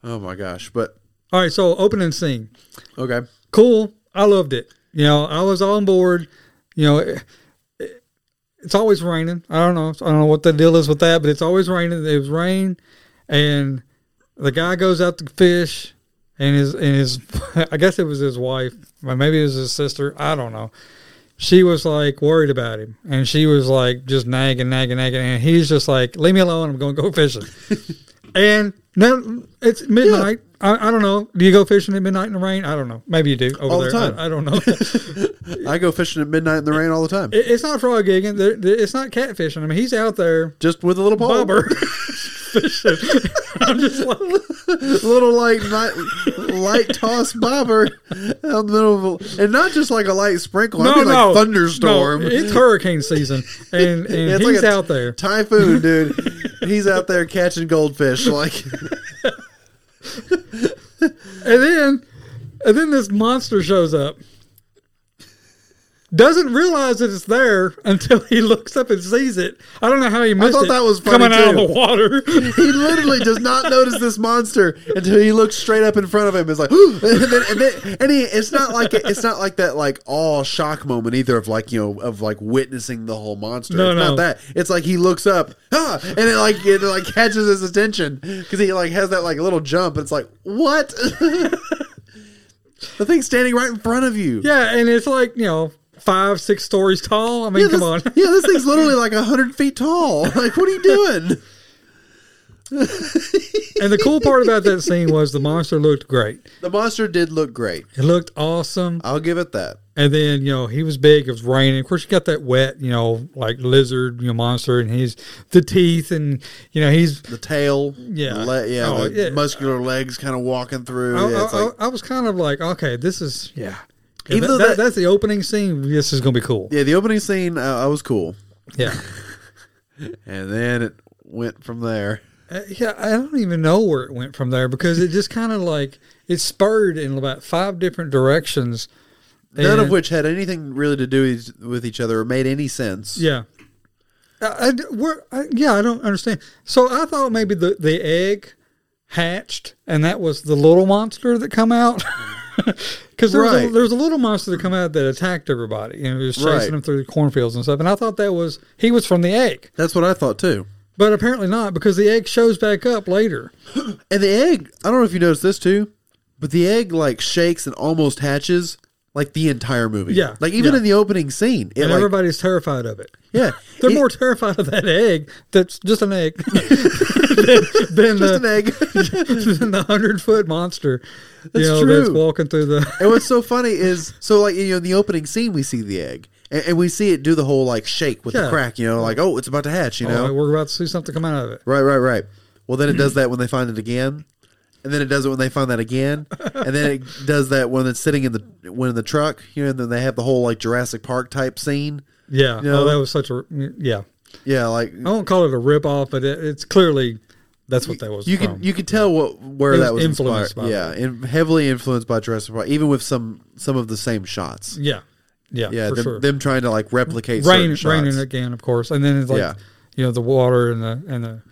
Oh my gosh! But All right, so opening scene. okay, cool. I loved it. You know, I was on board. You know, it, it- it's always raining. I don't know. I don't know what the deal is with that, but it's always raining. It was rain, and the guy goes out to fish, and his and his I guess it was his wife, or maybe it was his sister. I don't know. She was like worried about him, and she was like just nagging, nagging, nagging, and he's just like, "Leave me alone. I'm going to go fishing." and now it's midnight. I, I don't know. Do you go fishing at midnight in the rain? I don't know. Maybe you do over All the there. time. I, I don't know. I go fishing at midnight in the rain all the time, It- it's not frog gigging. It's not catfishing. I mean, he's out there just with a little pole, bobber fishing. I'm just like, little like light, light toss bobber out the middle of, a, and not just like a light sprinkle. I mean like thunderstorm. No, it's hurricane season, and, and Yeah, it's he's like a out there. Typhoon, dude. He's out there catching goldfish. Like, And then, and then this monster shows up. Doesn't realize that it's there until he looks up and sees it. I don't know how he missed thought it. that was funny, coming out of the water. he literally does not notice this monster until he looks straight up in front of him. It's like, and then, and then, and he, it's not like it's not like that like all shock moment either of like you know of like witnessing the whole monster. No, it's no. not that. It's like he looks up, ah, and it like it like catches his attention because he like has that like little jump. It's like what? the thing's standing right in front of you. yeah, and it's like you know five, six stories tall. I mean, Yeah, come this, on. yeah, this thing's literally like hundred feet tall. Like, what are you doing? And the cool part about that scene was the monster looked great. The monster did look great. It looked awesome. I'll give it that. And then you know he was big. It was raining. Of course, you got that wet, you know, like lizard, you know, monster, and he's the teeth, and you know he's. The tail, Yeah. le- yeah, Oh, yeah. muscular legs kind of walking through. I, yeah, I- like, I- I was kind of like, okay, this is yeah. Yeah, Even that- though that- that- that's the opening scene. This is gonna be cool. yeah, the opening scene, uh, I was cool, Yeah. and then it went from there. Uh, yeah, I don't even know where it went from there because it just kind of like it spurred in about five different directions. None of And- which had anything really to do with- with each other or made any sense. Yeah. I, I, we're, I, yeah, I don't understand. So I thought maybe the, the egg hatched and that was the little monster that come out. Because there, was a- Right. there was a little monster that come out that attacked everybody and it was chasing Right. them through the cornfields and stuff. And I thought that was he was from the egg, That's what I thought too. but apparently not because the egg shows back up later. And the egg, I don't know if you noticed this too, but the egg like shakes and almost hatches like the entire movie. Yeah, Like even yeah. in the opening scene. And like, everybody's terrified of it. yeah. They're It- more terrified of that egg that's just an egg than, than just an the, egg. than the hundred foot monster. That's you know, that's walking through the and what's so funny is so like you know in the opening scene we see the egg and, and we see it do the whole like shake with the crack, you know, like oh it's about to hatch, you know. Oh, we're about to see something come out of it. Right, right, right. Well, then it does that when they find it again, and then it does it when they find that again, and then it does that when it's sitting in the when in the truck. You know, and then they have the whole like Jurassic Park type scene. Yeah. You know? oh, that was such a yeah. Yeah, like I won't call it a rip off, but it, it's clearly that's what that was. you from. can you can tell what where was that was influenced inspired. by Yeah, heavily influenced by Jurassic Park, even with some some of the same shots. yeah, yeah, Yeah, for them, sure. them trying to like replicate Rain, raining again, of course, and then it's like Yeah. you know the water and the and the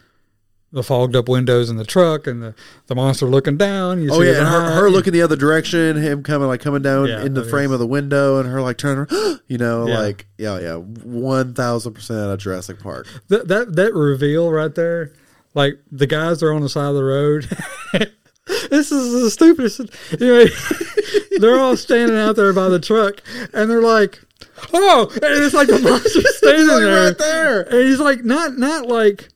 the fogged up windows in the truck and the the monster looking down. You Oh see yeah, and her, her looking the other direction, him coming like coming down Yeah, in the frame is- of the window, and her like turning, you know, Yeah. like yeah, yeah, one thousand percent out of Jurassic Park. that that that reveal right there, like the guys are on the side of the road. this is the stupidest. Know, they're all standing out there by the truck, and they're like, "Oh!" And it's like the monster's standing Like there, right there. and he's like, not not like.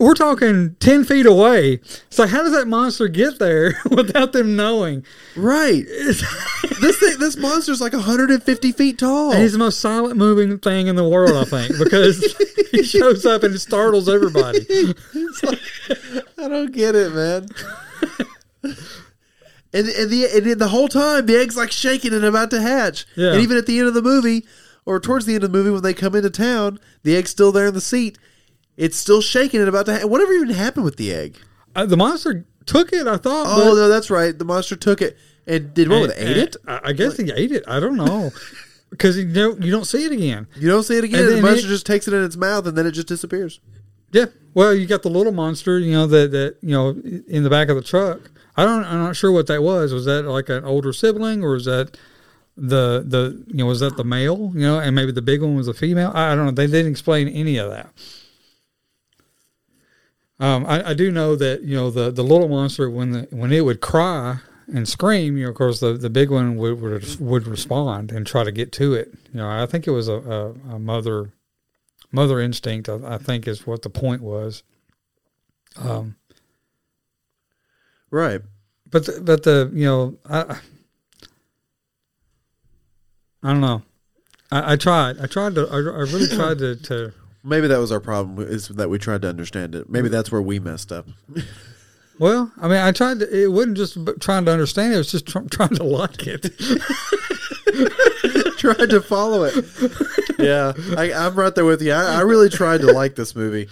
We're talking ten feet away. So how does that monster get there without them knowing? Right. this thing, this monster's like 150 feet tall. And he's the most silent moving thing in the world, I think, because he shows up and startles everybody. I don't get it, man. and and the and the whole time the egg's like shaking and about to hatch. Yeah. And even at the end of the movie, or towards the end of the movie when they come into town, the egg's still there in the seat. It's still shaking and about to. Ha- Whatever even happened with the egg? Uh, the monster took it, I thought. Oh but- no, that's right. The monster took it and did what with it? Ate it? I I guess he ate it. I don't know because you don't you don't see it again. You don't see it again. And The monster it- just takes it in its mouth and then it just disappears. Yeah. Well, you got the little monster, you know that that you know in the back of the truck. I don't. I'm not sure what that was. Was that like an older sibling, or was that the the you know was that the male? You know, and maybe the big one was a female. I, I don't know. They didn't explain any of that. Um, I, I do know that you know the the little monster when the when it would cry and scream, you know, of course the, the big one would, would would respond and try to get to it. You know, I think it was a, a, a mother mother instinct. I, I think is what the point was. Um, Right. but the, but the you know I I don't know. I, I tried. I tried to. I, I really tried to, to. Maybe that was our problem is that we tried to understand it. Maybe that's where we messed up. Well, I mean, I tried to. It wasn't just trying to understand it. It was just tr- trying to like it. tried to follow it. Yeah, I, I'm right there with you. I, I really tried to like this movie,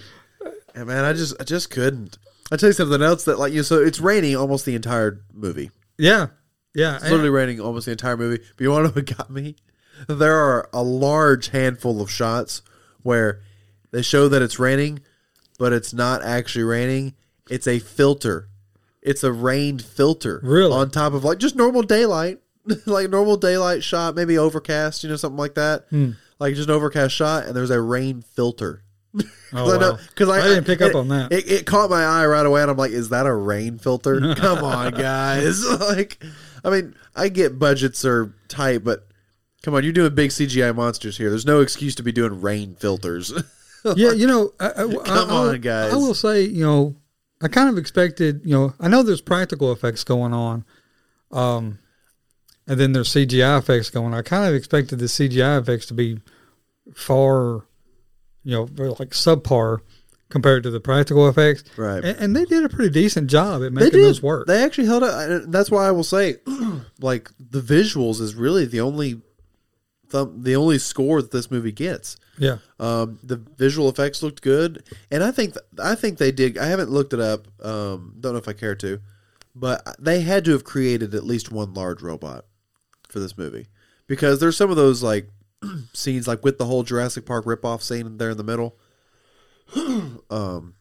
and man, I just I just couldn't. I tell you something else that like you. So it's raining almost the entire movie. Yeah, yeah. It's literally raining almost the entire movie. But you want to know what got me? There are a large handful of shots where they show that it's raining, but it's not actually raining. It's a filter. It's a rain filter. Really? On top of like just normal daylight. like normal daylight shot, maybe overcast, you know, something like that. Hmm. Like just an overcast shot, and there's a rain filter. Oh, I, know- wow. 'cause I didn't pick up on that. It, it caught my eye right away, and I'm like, "Is that a rain filter? Come on, guys!" like, I mean, I get budgets are tight, but come on, you're doing big CGI monsters here. There's no excuse to be doing rain filters. yeah, you know, I, I, Come I, on, guys. I will say, you know, I kind of expected, you know, I know there's practical effects going on, um, and then there's CGI effects going. On. I kind of expected the CGI effects to be far, you know, like subpar compared to the practical effects. Right. And, and they did a pretty decent job at making those work. They actually held up. That's why I will say, like the visuals is really the only, thumb, the only score that this movie gets. yeah. Um, the visual effects looked good, and I think I think they did. I haven't looked it up. Um, don't know if I care to, but they had to have created at least one large robot for this movie because there's some of those like scenes like with the whole Jurassic Park ripoff scene there in the middle. um,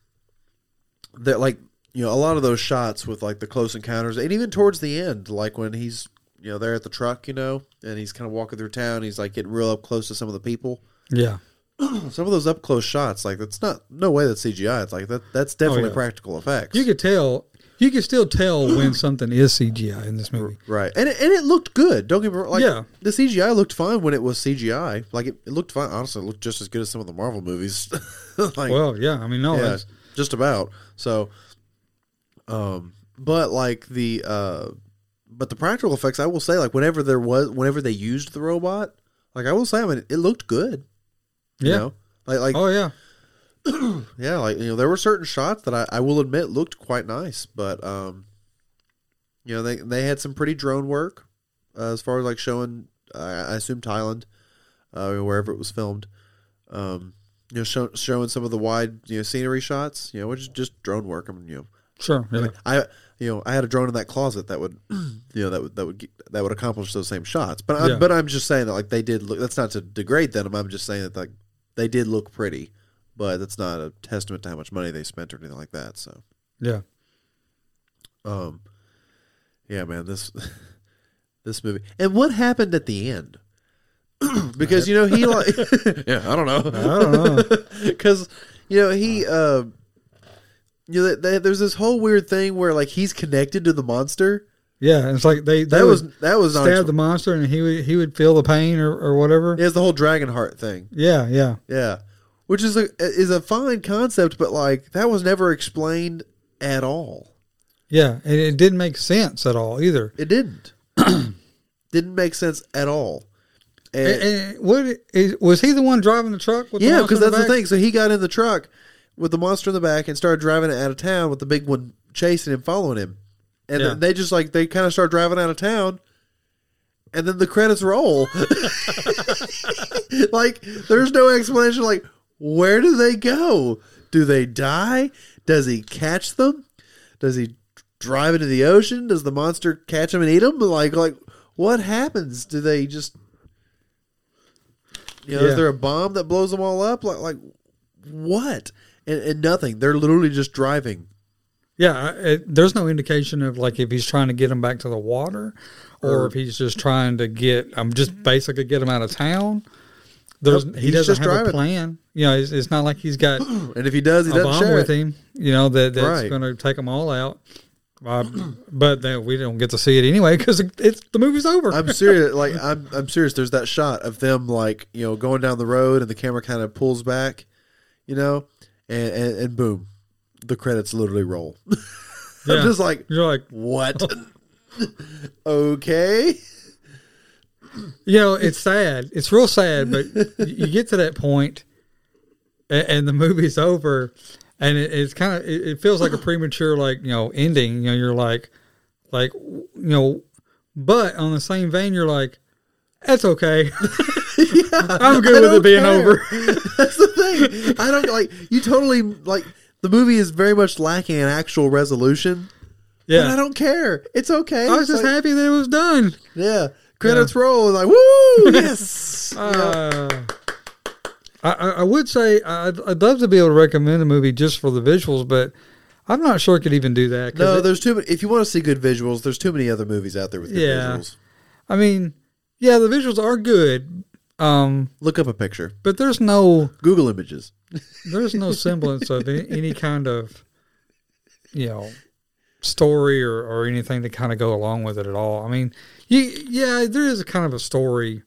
that like you know a lot of those shots with like the close encounters, and even towards the end, like when he's you know there at the truck, you know, and he's kind of walking through town, he's like getting real up close to some of the people Yeah. some of those up close shots, like that's not no way that's CGI. It's like that that's definitely Oh, yeah. practical effects. You could tell, you could still tell when something is CGI in this movie. right, and it, and it looked good. Don't get me wrong. Like, Yeah. the CGI looked fine when it was CGI. Like it, it looked fine. Honestly, it looked just as good as some of the Marvel movies. like, Well, yeah. I mean, no, yeah, just about. So, um, but like the uh, but the practical effects, I will say, like whenever there was, whenever they used the robot, like I will say, I mean, it looked good. You yeah. know? Like like Oh, yeah. yeah, like you know, there were certain shots that I, I will admit looked quite nice, but um, you know, they they had some pretty drone work uh, as far as like showing. I I assume Thailand, uh, wherever it was filmed. Um, you know, show, showing some of the wide you know scenery shots. You know, which is just drone work. I mean, you know, Sure. Yeah. I you know I had a drone in that closet that would you know that would that would that would accomplish those same shots. But I'm, Yeah. but I'm just saying that like they did look. That's not to degrade them. I'm just saying that like they did look pretty, but that's not a testament to how much money they spent or anything like that. So Yeah. um, yeah, man, this this movie and what happened at the end. because you know he like yeah I don't know I don't know. because you know he uh you know they, there's this whole weird thing where like he's connected to the monster Yeah. It's like they, they that was that was stab the monster and he would, he would feel the pain or, or whatever. It has the whole Dragonheart thing Yeah. Yeah. yeah which is a is a fine concept but like that was never explained at all Yeah. And it didn't make sense at all either. it didn't didn't make sense at all and, And, and what is, was he the one driving the truck? With yeah because that's the thing so he got in the truck with the monster in the back and started driving it out of town with the big one chasing him following him. And Yeah. then they just like they kind of start driving out of town and then the credits roll. Like there's no explanation like where do they go? Do they die? Does he catch them? Does he drive into the ocean? Does the monster catch him and eat him? Like like what happens? Do they just you know Yeah. is there a bomb that blows them all up? Like like what and, and nothing they're literally just driving Yeah, it, there's no indication of like if he's trying to get him back to the water, or, if he's just trying to get. I'm just basically get him out of town. There's Nope, he doesn't just have driving. a plan. You know, it's, it's not like he's got and if he does he doesn't bomb share with it. him. You know that that's Right. going to take them all out. Uh, but then we don't get to see it anyway because it's the movie's over. I'm serious. Like I'm, I'm serious. There's that shot of them like you know going down the road, and the camera kind of pulls back, you know, and and, and boom, the credits literally roll. Yeah. I'm just like, You're like, what? Oh. okay. you know, it's sad. It's real sad, but you get to that point, and, and the movie's over, and it, it's kind of it, it feels like a premature like you know ending. You know, you're like, like you know, but on the same vein, you're like, that's okay. I'm good with it being care. over. I don't like you. Totally like the movie is very much lacking an actual resolution. Yeah. But I don't care. It's okay. I was It's just like- happy that it was done. Yeah. Credits roll. Like woo. Yes. Uh, I, I I would say I'd, I'd love to be able to recommend a movie just for the visuals, but I'm not sure I could even do that. No, it- there's too many. If you want to see good visuals, there's too many other movies out there with good Yeah. visuals. I mean, yeah, the visuals are good, um, Look up a picture. but there's no Google images. there's no semblance of any, any kind of you know story or, or anything to kind of go along with it at all. I mean, you, yeah, there is a kind of a story.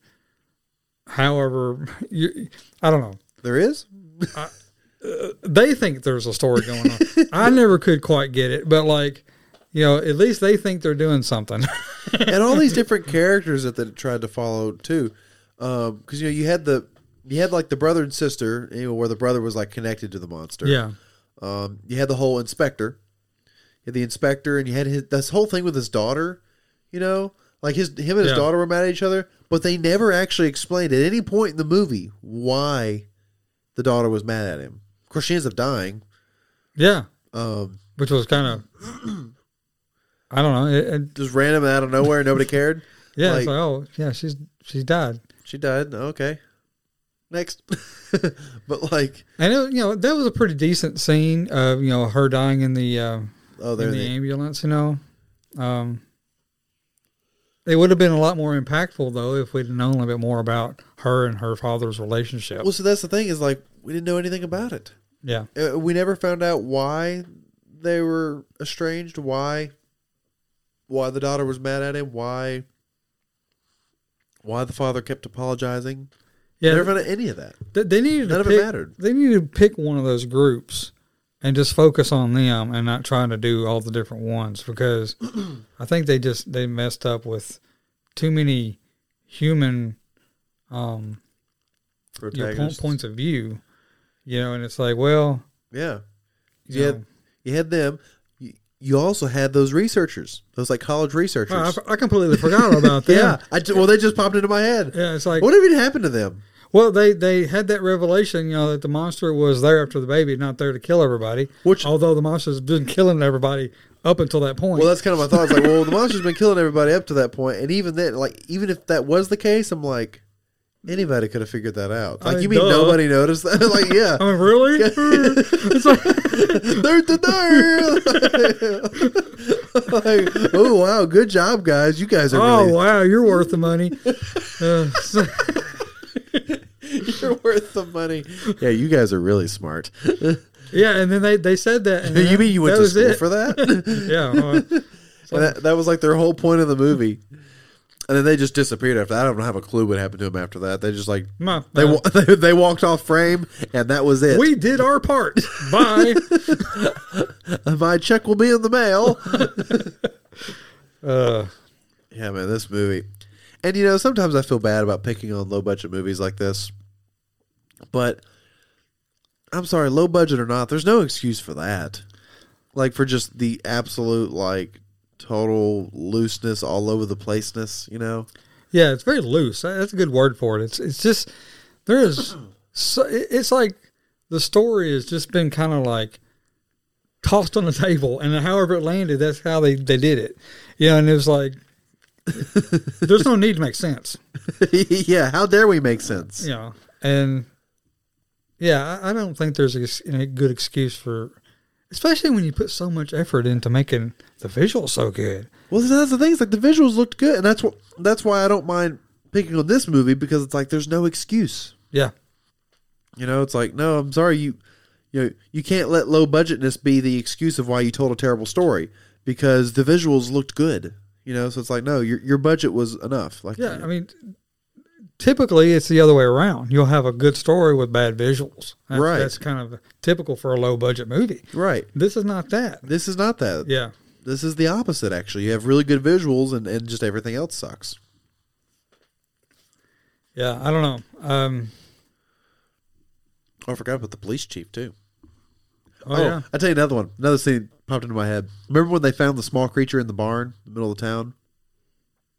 However, you, I don't know. There is. They think there's a story going on. I never could quite get it, but like, you know, at least they think they're doing something. and all these different characters that they tried to follow too. Because you know you had the you had like the brother and sister, you know, where the brother was like connected to the monster. Yeah. Um, you had the whole inspector. You had the inspector, and you had his, this whole thing with his daughter. You know, like his him and his Yeah. daughter were mad at each other, but they never actually explained at any point in the movie why the daughter was mad at him. Of course, she ends up dying. Yeah. Um, Which was kind of, I don't know. It, it, just random out of nowhere, nobody cared. yeah. Like- it's like, oh, yeah, she's she's died. She died. Okay, next. but like, And, it, you know, that was a pretty decent scene of, you know, her dying in the, uh, oh, in there the ambulance, you know. Um, it would have been a lot more impactful, though, if we'd known a little bit more about her and her father's relationship. Well, so that's the thing is like we didn't know anything about it. yeah. Uh, we never found out why they were estranged. Why? Why the daughter was mad at him? Why? Why the father kept apologizing? Yeah. Never found any of that. They, they needed None to of it pick, mattered. They needed to pick one of those groups and just focus on them and not trying to do all the different ones because I think they just they messed up with too many human um you know, po- points of view. You know, and it's like, well, Yeah, you you know, had you had them. You, also had those researchers, those like college researchers. I, I completely forgot about them. yeah, I well, they just popped into my head. Yeah, it's like What even happened to them? well, they they had that revelation, you know, that the monster was there after the baby, not there to kill everybody. Which- although the monster's been killing everybody up until that point. Well, that's kind of my thoughts. Like, well, the monster's been killing everybody up to that point, and even then, like, even if that was the case, I'm like, anybody could have figured that out. Like, I you mean, duh. nobody noticed that? like, yeah, I mean, really? it's like, There to like, oh wow, good job, guys. You guys are oh really wow, you're worth the money. Uh, so- you're worth the money. Yeah, you guys are really smart. yeah, and then they, they said that. and you mean you went to school it. for that? Yeah, And that, that was like their whole point of the movie. And then they just disappeared after. that. I don't have a clue what happened to them after that. They just like they they, they walked off frame, and that was it. we did our part. Bye. My check will be in the mail. Uh, yeah, man, this movie. And you know, sometimes I feel bad about picking on low budget movies like this. But I'm sorry, low budget or not, there's no excuse for that. Like for just the absolute like total looseness all over the placeness, you know? yeah, it's very loose. That's a good word for it. It's it's just there is. So, it's like the story has just been kind of like tossed on the table, and however it landed, that's how they they did it. You know, and it was like there's no need to make sense. yeah, how dare we make sense? know, and yeah, I, I don't think there's a, a good excuse for, especially when you put so much effort into making the visuals so good. Well, that's the thing. It's like the visuals looked good, and that's what that's why I don't mind picking on this movie because it's like there's no excuse. Yeah, You know, it's like no, I'm sorry, you you know, you can't let low budgetness be the excuse of why you told a terrible story because the visuals looked good. You know, so it's like no, your your budget was enough. Like yeah. I mean, typically it's the other way around. You'll have a good story with bad visuals. That's, Right. That's kind of typical for a low budget movie. right. This is not that. This is not that. Yeah. This is the opposite. Actually, you have really good visuals, and and just everything else sucks. Yeah. I don't know. Um, Oh, I forgot about the police chief too. oh, yeah. I tell you another one. Another scene popped into my head. Remember when they found the small creature in the barn, in the middle of the town?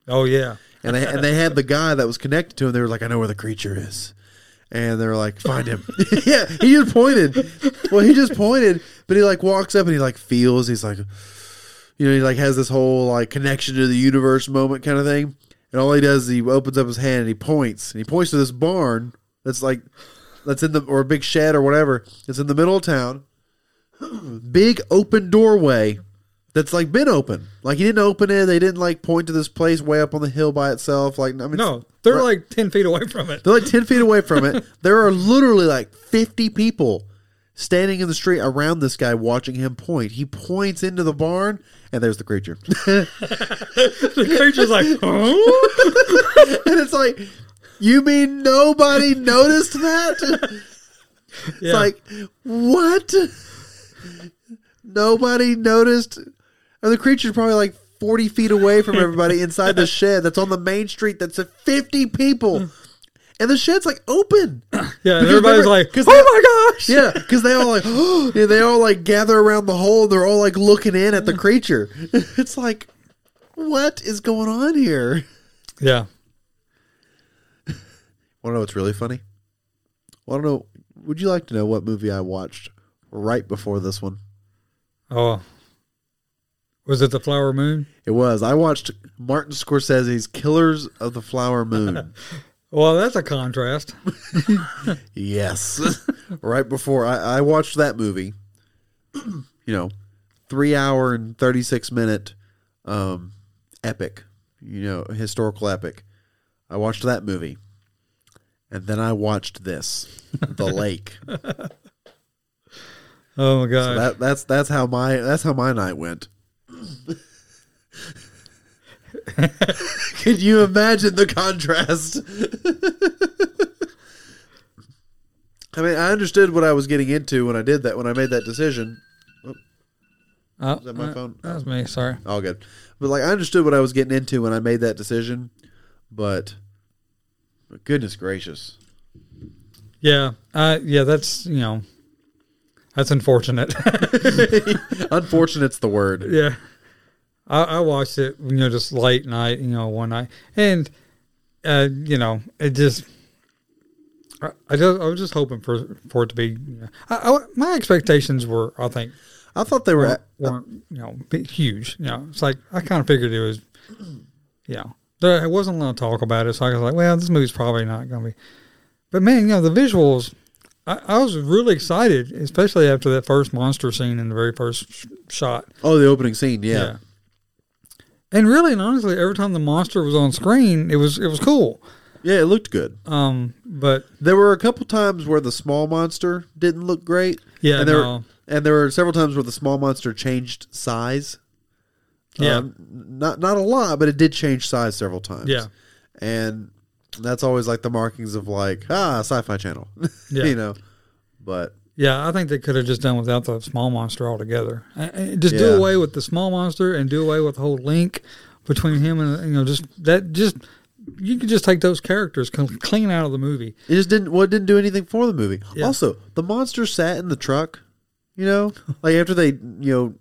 Oh, yeah. And they and they had the guy that was connected to him. They were like, "I know where the creature is," and they were like, "Find him." yeah, he just pointed. Well, he just pointed, but he like walks up and he like feels. He's like, you know, he like has this whole like connection to the universe moment kind of thing. And all he does is he opens up his hand and he points and he points to this barn that's like that's in the or a big shed or whatever. It's in the middle of town. big open doorway that's like been open. Like he didn't open it. They didn't like point to this place way up on the hill by itself. Like I mean, No, they're Right. like 10 feet away from it. they're like ten feet away from it. There are literally like fifty people standing in the street around this guy watching him point. He points into the barn, and there's the creature. The creature's like, huh? and it's like, you mean nobody noticed that? It's Yeah. like, what? Nobody noticed. And the creature's probably like forty feet away from everybody inside the shed that's on the main street. That's at fifty people, and the shed's like open. Yeah, and everybody's like, "Oh my gosh!" Yeah, because they all like, oh, yeah, they all like gather around the hole. and They're all like looking in at the mm. creature. It's like, what is going on here? yeah. Want to know what's really funny? Want to know? Would you like to know what movie I watched right before this one? Oh, was it the Flower Moon? It was. I watched Martin Scorsese's Killers of the Flower Moon. Well, that's a contrast. yes. right before I, I watched that movie, you know, three hour and 36 minute um, epic, you know, historical epic. I watched that movie. And then I watched this, The Lake. Oh my So that, that's that's how my that's how my night went. Can you imagine the contrast? I mean, I understood what I was getting into when I did that when I made that decision. oh, that my uh, phone? That was me. Sorry. All good, but like I understood what I was getting into when I made that decision. But, but goodness gracious, Yeah. Uh, yeah. That's you know, that's unfortunate. unfortunate's the word. yeah. I, I watched it, you know, just late night, you know, one night, and uh, you know, it just. I I just I was just hoping for for it to be. You know, I, I, my expectations were, I think, I thought they were. weren't, weren't you know big, huge. You know, it's like I kind of figured it was. You know, there wasn't a lot of talk about it, so I was like, well, this movie's probably not going to be. But man, you know, the visuals. I, I was really excited, especially after that first monster scene in the very first sh- shot. oh, the opening scene, yeah. And really and honestly, every time the monster was on screen, it was it was cool. yeah, it looked good. Um, but There were a couple times where the small monster didn't look great. Yeah, and there no. were, and there were several times where the small monster changed size. Yeah. Um, not not a lot, but it did change size several times. Yeah. and that's always like the markings of like ah, Sci-Fi Channel. Yeah. you know, but yeah, I think they could have just done without the small monster altogether. And- and Just Yeah. do away with the small monster and do away with the whole link between him and you know just that just you could just take those characters clean out of the movie. it just didn't. Well, didn't do anything for the movie. Yeah. Also, the monster sat in the truck. You know, like after they you know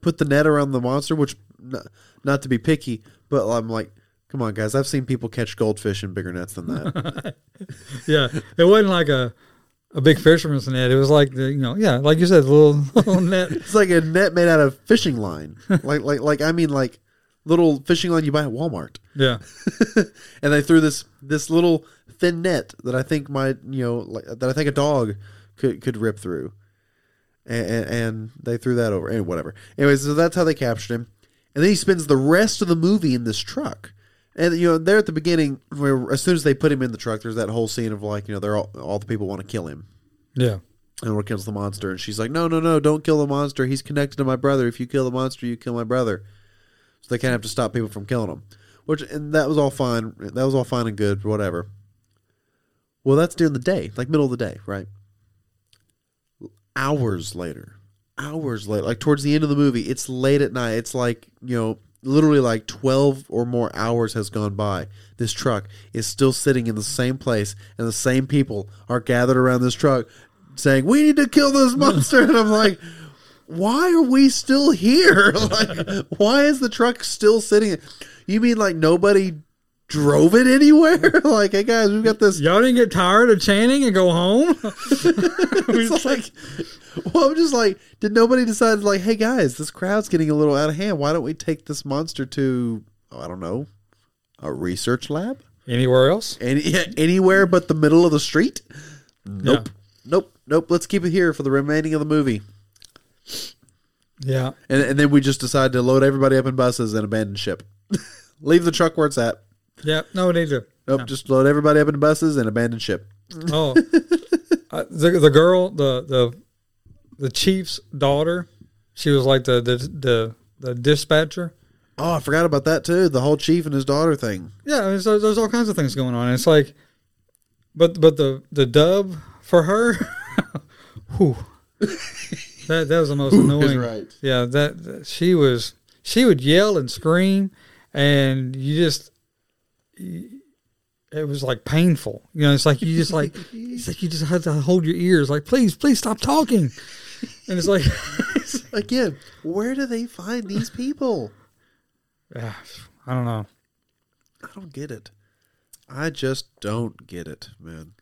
put the net around the monster, which not, not to be picky, but I'm like. Come on, guys! I've seen people catch goldfish in bigger nets than that. Yeah, it wasn't like a a big fisherman's net. It was like the you know yeah, like you said, the little little net. It's like a net made out of fishing line. like like like I mean like little fishing line you buy at Walmart. Yeah, and they threw this this little thin net that I think might you know like, that I think a dog could could rip through. And, and, and they threw that over and whatever. Anyway, so that's how they captured him. And then he spends the rest of the movie in this truck. And you know, there at the beginning, where as soon as they put him in the truck, there's that whole scene of like, you know, they're all, all the people want to kill him. yeah, And what kills the monster? And she's like, "No, no, no! Don't kill the monster. He's connected to my brother. If you kill the monster, you kill my brother." So they kind of have to stop people from killing him. Which and that was all fine. That was all fine and good. Whatever. Well, that's during the day, like middle of the day, right? Hours later, hours later, like towards the end of the movie, it's late at night. It's like you know, literally like twelve or more hours has gone by. This truck is still sitting in the same place, and the same people are gathered around this truck, saying, "We need to kill this monster." and I'm like, "Why are we still here? like, why is the truck still sitting?" You mean like nobody drove it anywhere? like, hey guys, we've got this y'all didn't get tired of chanting and go home. it's like, well, I'm just like, did nobody decide like, hey guys, this crowd's getting a little out of hand. Why don't we take this monster to, oh, I don't know, a research lab? Anywhere else? Any anywhere but the middle of the street? Nope, Yeah. nope, nope. Let's keep it here for the remaining of the movie. Yeah, And, and then we just decide to load everybody up in buses and abandon ship. Leave the truck where it's at. Yeah. No need to. Nope, just load everybody up in buses and abandon ship. Oh, uh, the the girl, the the the chief's daughter, she was like the the the, the dispatcher. Oh, I forgot about that too. The whole chief and his daughter thing. Yeah, I mean, so there's all kinds of things going on. It's like, but but the the dub for her, whew, that that was the most annoying. right. Yeah, that- she was she would yell and scream, and you just it was like painful. You know, it's like you just like it's like you just had to hold your ears, like please, please stop talking. And it's like, Again, where do they find these people? I don't know. I don't get it. I just don't get it, man.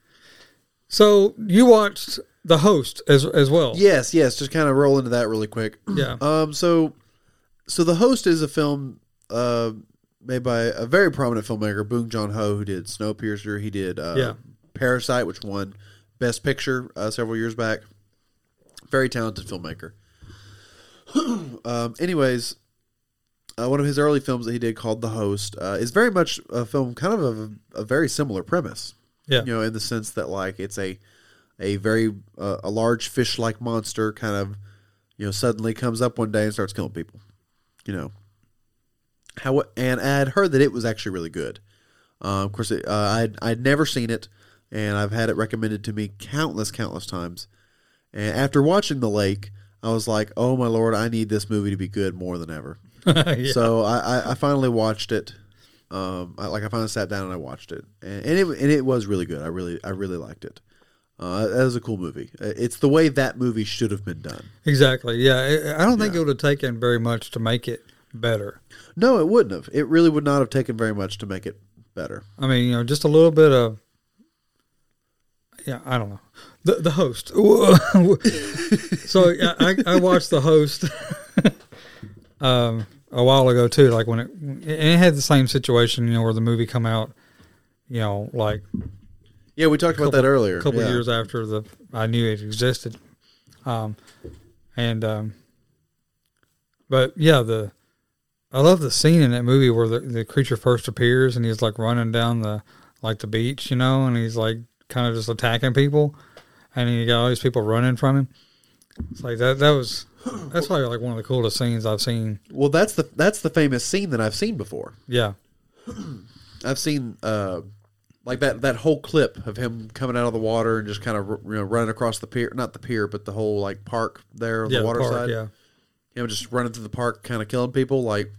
So you watched the host as as well? Yes, yes. Just kind of roll into that really quick. Yeah. Um. So, so the host is a film uh, made by a very prominent filmmaker, Bong Joon-Ho, who did Snowpiercer. He did uh, Yeah. Parasite, which won Best Picture uh, several years back. Very talented filmmaker. um. Anyways, uh, one of his early films that he did called The Host uh, is very much a film, kind of a, a very similar premise. Yeah. You know, in the sense that like it's a a very uh, a large fish like monster kind of you know suddenly comes up one day and starts killing people. You know. How and I had heard that it was actually really good. Uh, of course, it, uh, I'd I'd never seen it, and I've had it recommended to me countless countless times. And after watching The Lake, I was like, "Oh my lord, I need this movie to be good more than ever." Yeah. So I, I, I finally watched it. Um, I, like I finally sat down and I watched it, and, and it and it was really good. I really I really liked it. Uh, that was a cool movie. Uh, It's the way that movie should have been done. Exactly. Yeah. I I don't think Yeah. it would have taken very much to make it better. No, it wouldn't have. It really would not have taken very much to make it better. I mean, you know, just a little bit of. Yeah, I don't know. The the host. so I I watched the host um a while ago too. Like when it and it had the same situation, you know, where the movie come out, you know, like Yeah, we talked about that earlier. a couple yeah. years after the I knew it existed. Um, and um, but yeah, the I love the scene in that movie where the, the creature first appears and he's like running down the like the beach, you know, and he's like kind of just attacking people, and you got all these people running from him. It's like that. That was that's probably like one of the coolest scenes I've seen. Well, that's the that's the famous scene that I've seen before. Yeah, I've seen uh, like that that whole clip of him coming out of the water and just kind of you know running across the pier, not the pier, but the whole like park there on yeah, the water park, side. Yeah, You know, just running through the park, kind of killing people. Like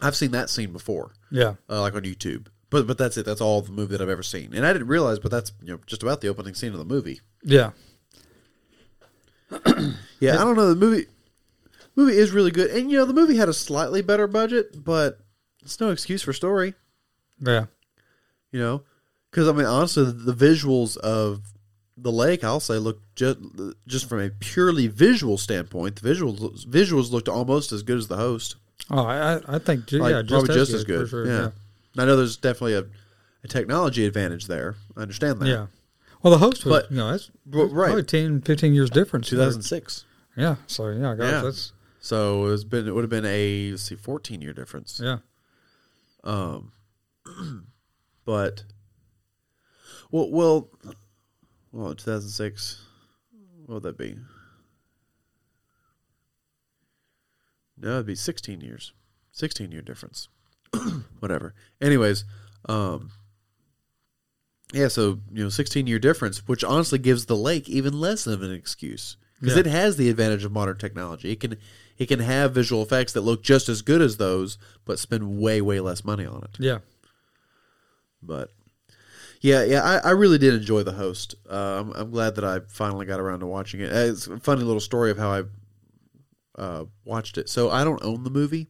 I've seen that scene before, yeah, uh, like on YouTube. But but that's it. That's all the movie that I've ever seen, and I didn't realize. But that's you know just about the opening scene of the movie. yeah. Yeah, I don't know. The movie movie is really good, and you know the movie had a slightly better budget, but it's no excuse for story. Yeah, You know, because I mean, honestly, the visuals of the lake, I'll say, look just just from a purely visual standpoint, the visuals visuals looked almost as good as the host. Oh, I I- I think ju- Like, yeah, just probably as just as good, good. for sure. yeah. I know there's definitely a, a technology advantage there. I understand that. Yeah. Well, the host was, But- you know, that's But- right. probably 10, 15 years difference. 2006. Yeah. So, yeah, guys, Yeah. that's, So it's been it would have been a let's see 14 year difference. yeah. Um, but well, well, well, 2006. What would that be? No, it'd be 16 years. 16 year difference. Whatever. Anyways, um, yeah. So you know, 16 year difference, which honestly gives the lake even less of an excuse because Yeah. it has the advantage of modern technology. It can it can have visual effects that look just as good as those, but spend way way less money on it. Yeah. But yeah, yeah, I, I really did enjoy the host. Uh, I'm, I'm glad that I finally got around to watching it. Uh, It's a funny little story of how I uh, watched it. So I don't own the movie.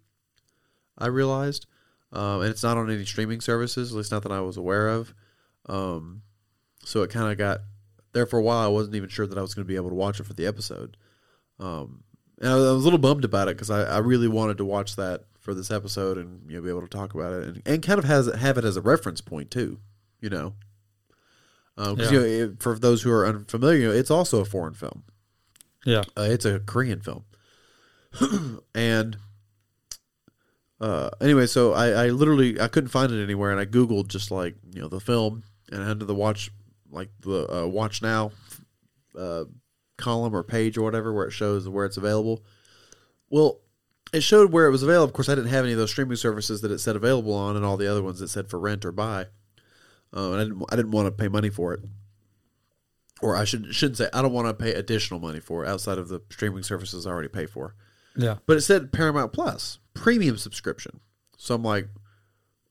I realized, um, and it's not on any streaming services, at least not that I was aware of. Um, so it kind of got there for a while. I wasn't even sure that I was going to be able to watch it for the episode. Um, and I was, I was a little bummed about it because I, I really wanted to watch that for this episode and you know be able to talk about it and, and kind of has have it as a reference point too. You know, because Yeah. you know it- for those who are unfamiliar, you know, it's also a foreign film. Yeah. Uh, it's a Korean film. and uh, anyway, so I, I literally I couldn't find it anywhere, and I googled just like you know the film, and under the watch like the uh, watch now uh, column or page or whatever where it shows where it's available. Well, it showed where it was available. Of course, I didn't have any of those streaming services that it said available on, and all the other ones that said for rent or buy. Uh, and I didn't I didn't want to pay money for it or I should shouldn't say I don't want to pay additional money for it outside of the streaming services I already pay for. Yeah. but it said Paramount Plus premium subscription. So I'm like,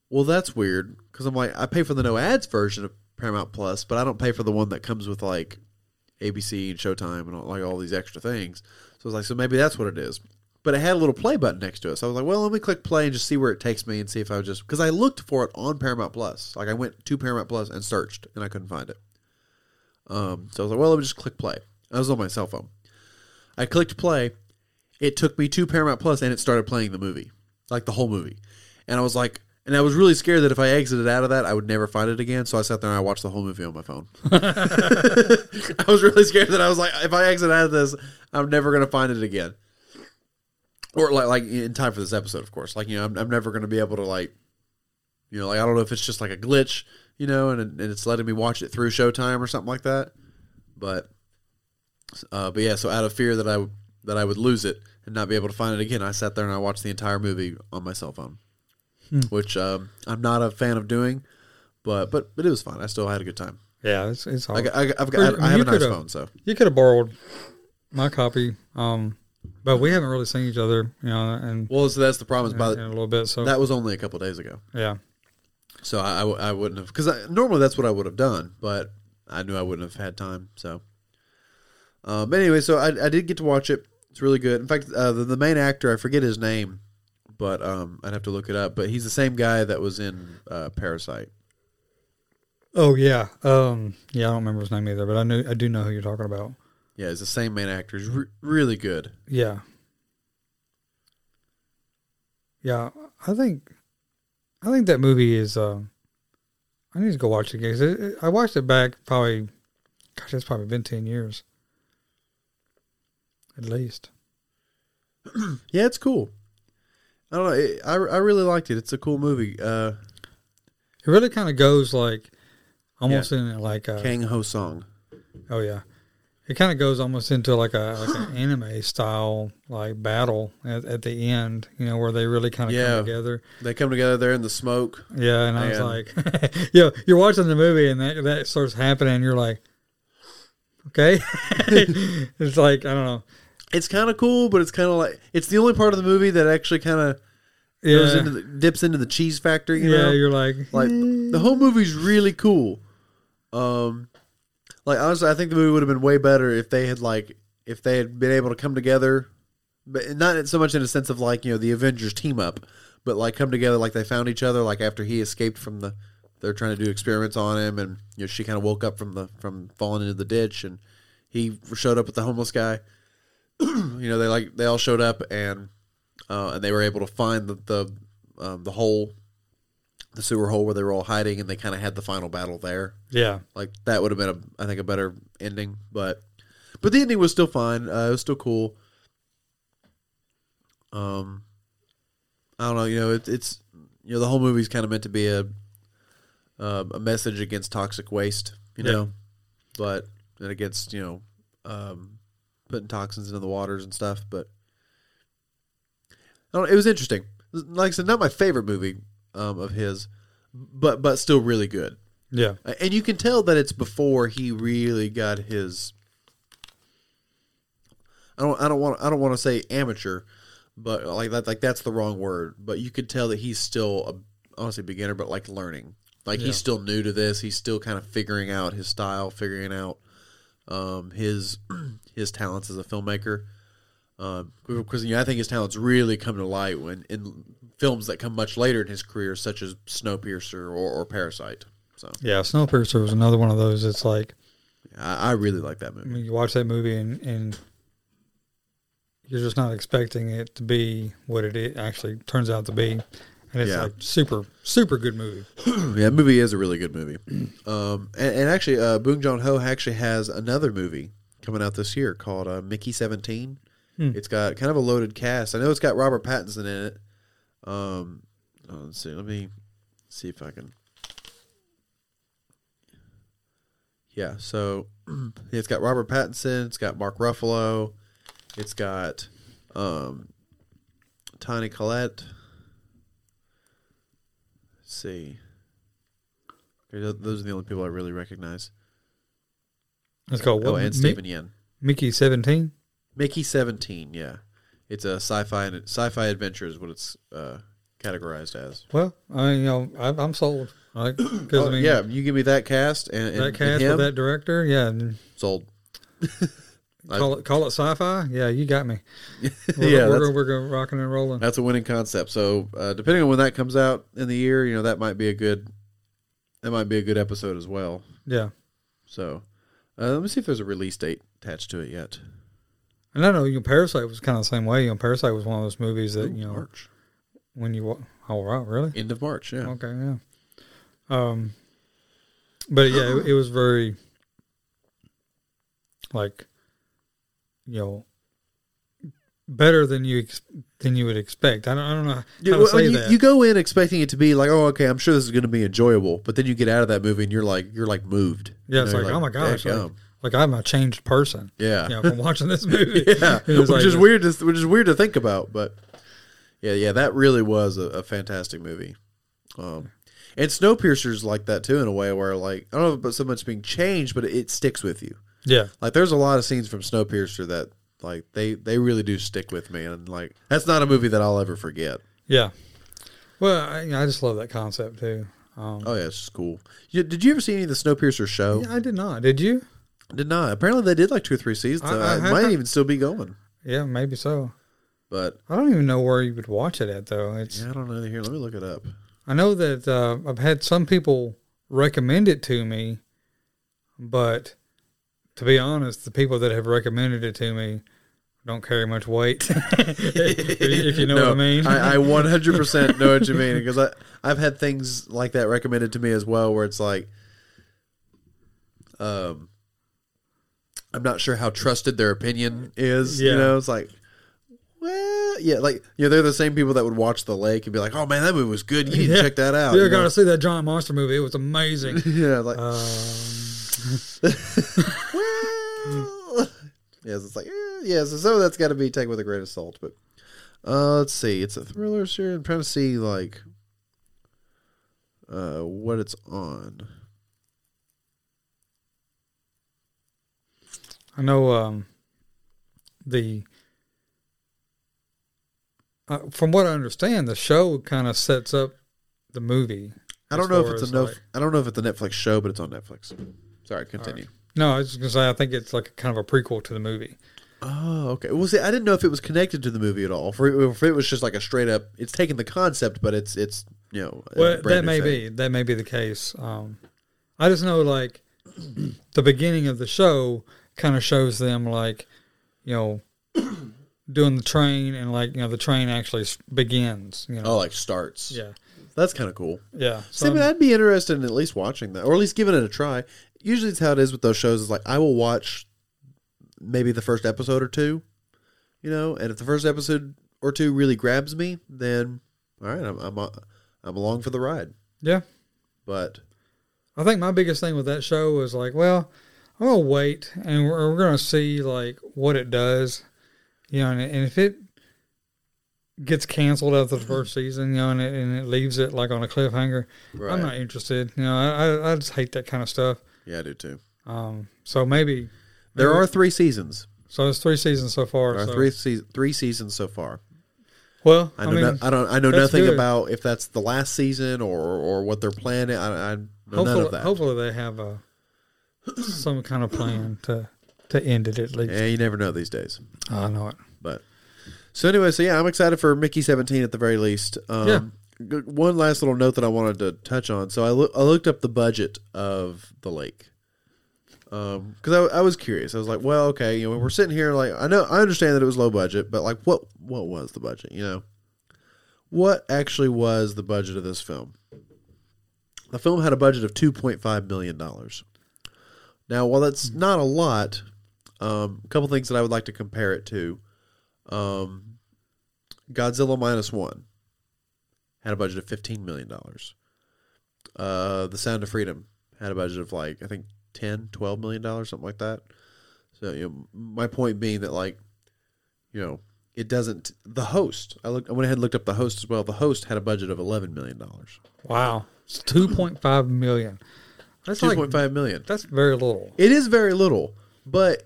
well, that's weird because I'm like, I pay for the no ads version of Paramount Plus, but I don't pay for the one that comes with like ABC and Showtime and all, like all these extra things. So I was like, so maybe that's what it is. But it had a little play button next to it. So I was like, well, let me click play and just see where it takes me and see if I would just because I looked for it on Paramount Plus. Like I went to Paramount Plus and searched and I couldn't find it. Um, so I was like, well, let me just click play. I was on my cell phone. I clicked play. It took me to Paramount Plus and it started playing the movie, like the whole movie. And I was like, and I was really scared that if I exited out of that, I would never find it again. So I sat there and I watched the whole movie on my phone. I was really scared that I was like, if I exit out of this, I'm never going to find it again. Or like, like in time for this episode, of course. Like you know, I'm, I'm never going to be able to like, you know, like I don't know if it's just like a glitch, you know, and and it's letting me watch it through Showtime or something like that. But, uh, but yeah, so out of fear that I that I would lose it and not be able to find it again, I sat there and I watched the entire movie on my cell phone, which um, I'm not a fan of doing, but but but it was fun. I still had a good time. Yeah, it's it's I, hard. I, got- I've got, I I, have a nice phone, so you could have borrowed my copy, um, but we haven't really seen each other, you know, and well, so that's the problem. Is by in the, a little bit. So that was only a couple days ago, yeah, so I I wouldn't have because normally that's what I would have done, but I knew I wouldn't have had time. So, um, but anyway, so I, I did get to watch it. It's really good. In fact, uh, the, the main actor I forget his name, but um, I'd have to look it up. But he's the same guy that was in uh, Parasite. oh yeah, um, yeah. I don't remember his name either, but I knew I do know who you're talking about. Yeah, he's the same main actor. He's re- really good. Yeah, yeah. I think I think that movie is. Uh, I need to go watch it again. it- it- I watched it back probably. Gosh, it's probably been ten years, at least. Yeah, it's cool. I don't know. It, I I really liked it. It's a cool movie. Uh, It really kind of goes like almost in like a, Kang Ho Song. oh yeah, it kind of goes almost into like a like an anime style like battle at, at the end, you know, where they really kind of Yeah. come together. They come together there in the smoke. Yeah, and I was like, yeah, you're watching the movie and that that starts happening, and you're like, okay, it's like I don't know, It's kind of cool, but it's kind of like it's the only part of the movie that actually kind of goes yeah, into the, dips into the cheese factory. You yeah, know, you're like, like the whole movie's really cool. Um, like honestly, I think the movie would have been way better if they had like if they had been able to come together, but not so much in a sense of like you know the Avengers team up, but like come together like they found each other like after he escaped from the they're trying to do experiments on him and you know she kind of woke up from the from falling into the ditch and he showed up with the homeless guy. you know they like they all showed up and uh, and they were able to find the the um, the hole the sewer hole where they were all hiding and they kind of had the final battle there yeah, like that would have been a I think a better ending, but but the ending was still fine. Uh, it was still cool. Um, I don't know. You know, it, it's you know the whole movie's kind of meant to be a uh, a message against toxic waste. You Yeah. know, but and against you know um, putting toxins into the waters and stuff. But I don't, it was interesting. Like I said, not my favorite movie um, of his, but but still really good. yeah, And you can tell that it's before he really got his. I don't. I don't want. I don't want to say amateur, but like that. Like that's the wrong word. But you could tell that he's still a honestly beginner, but like learning. Like Yeah. he's still new to this. He's still kind of figuring out his style, figuring out um, his his talents as a filmmaker. Because you know, I think his talents really come to light when in films that come much later in his career, such as Snowpiercer or, or Parasite. So yeah. Snowpiercer was another one of those. It's like I, I really like that I movie. mean, you watch that movie and and you're just not expecting it to be what it actually turns out to be, and it's Yeah. like super super good movie. Yeah, the movie is a really good movie. Um, and, and actually, uh, Bong Joon-Ho actually has another movie coming out this year called uh, Mickey Seventeen. Hmm. It's got kind of a loaded cast. I know it's got Robert Pattinson in it. Um, oh, let's see. Let me see if I can. Yeah, so it's got Robert Pattinson. It's got Mark Ruffalo. It's got um, Toni Collette. Let's see. Okay, those are the only people I really recognize. It's called Oh, and Mi- Steven Yeun. Mickey Seventeen. Mickey Seventeen, yeah, it's a sci-fi and sci-fi adventure is what it's uh, categorized as. Well, I you know I, I'm sold. Because Oh, I mean, yeah, you give me that cast and, and, that and cast him, with that director, yeah. and sold. Call it call it sci-fi. Yeah, you got me. We're, yeah, we're, we're rocking and rolling. that's a winning concept. So uh, depending on when that comes out in the year, you know that might be a good that might be a good episode as well. Yeah, So uh, let me see if there's a release date attached to it yet. And I know you know, Parasite was kind of the same way. You know, Parasite was one of those movies that Ooh, you know March, when you wa- oh wow really end of March. Yeah, okay yeah. Um, but yeah, it, it was very like you know better than you ex- than you would expect. I don't I don't know how Yeah, to well, say you, that. you go in expecting it to be like, oh, okay, I'm sure this is going to be enjoyable, but then you get out of that movie and you're like, you're like moved. yeah, it's You like, know, oh my gosh, like. Like I'm a changed person. yeah, You know, from watching this movie. yeah, which like- is weird. To, which is weird to think about, but yeah, yeah, that really was a, a fantastic movie. Um, and Snowpiercer's like that too, in a way where like I don't know about so much being changed, but it sticks with you. Yeah, Like there's a lot of scenes from Snowpiercer that like they they really do stick with me, and like that's not a movie that I'll ever forget. yeah. Well, I, I just love that concept too. Um, Oh yeah, it's just cool. You, did you ever see any of the Snowpiercer show? yeah, I did not. Did you? Did not. Apparently they did like two or three seasons. I- I it might heard- even still be going. Yeah, maybe so. But I don't even know where you would watch it at though. It's yeah, I don't know. Here, let me look it up. I know that uh, I've had some people recommend it to me, but to be honest, the people that have recommended it to me don't carry much weight. if you know what I mean. I, I 100% know what you mean because I I've had things like that recommended to me as well, where it's like, um, I'm not sure how trusted their opinion is. Yeah. You know, it's like, well, yeah, like you know, they're the same people that would watch The Lake and be like, oh man, that movie was good. You need to check that out. you you know? got to see that giant monster movie. It was amazing. yeah, like. Um, well, yes, it's like eh, yes. So some of that's got to be taken with a grain of salt. But uh, let's see, it's a thriller series. I'm trying to see like uh, what it's on. I know um, the. Uh, from what I understand, the show kind of sets up the movie. I don't know if it's a no. like- I don't know if it's a Netflix show, but it's on Netflix. Sorry, continue. no, I was gonna say I think it's like kind of a prequel to the movie. Oh, okay. Well, see, I didn't know if it was connected to the movie at all. For if it was just like a straight up, it's taking the concept, but it's it's you know. a Well, that may thing. be that may be the case. Um, I just know like the beginning of the show kind of shows them like you know doing the train and like you know the train actually begins. You know, Oh, like starts. yeah, that's kind of cool. yeah. So, I mean, I'd be interested in at least watching that, or at least giving it a try. Usually, it's how it is with those shows. Is like I will watch maybe the first episode or two, you know, and if the first episode or two really grabs me, then all right, I'm I'm uh, I'm along for the ride. yeah. But I think my biggest thing with that show was like, well, I'm gonna wait and we're, we're gonna see like what it does, you know, and, and if it gets canceled after the first season, you know, and it, and it leaves it like on a cliffhanger, right, I'm not interested. You know, I, I I just hate that kind of stuff. yeah, I do too. Um, so maybe There maybe- are three seasons. so it's three seasons so far. There are so- three se- three seasons so far. Well, I I, know mean, no, I don't I know nothing good. about if that's the last season or or what they're planning. I, I know none of that. hopefully they have a some kind of plan to to end it at least. Yeah, you never know these days. I know it. But so anyway, so yeah, I'm excited for Mickey 17 at the very least. Um, Yeah. One last little note that I wanted to touch on. So I, loo- I looked up the budget of the lake because I, I was curious. I was like, well, okay, you know, we're sitting here like I know I understand that it was low budget, but like what what was the budget? You know, what actually was the budget of this film? The film had a budget of 2.5 million dollars. Now, while that's not a lot, um, a couple things that I would like to compare it to. Um, Godzilla minus one had a budget of fifteen million dollars. Uh, The Sound of Freedom had a budget of like I think 10, 12 million dollars, something like that. So you know, my point being that like, you know, it doesn't. The host, I looked, I went ahead and looked up the host as well. The host had a budget of eleven million dollars. Wow, it's two point five million. That's like point five million. that's very little. It is very little, but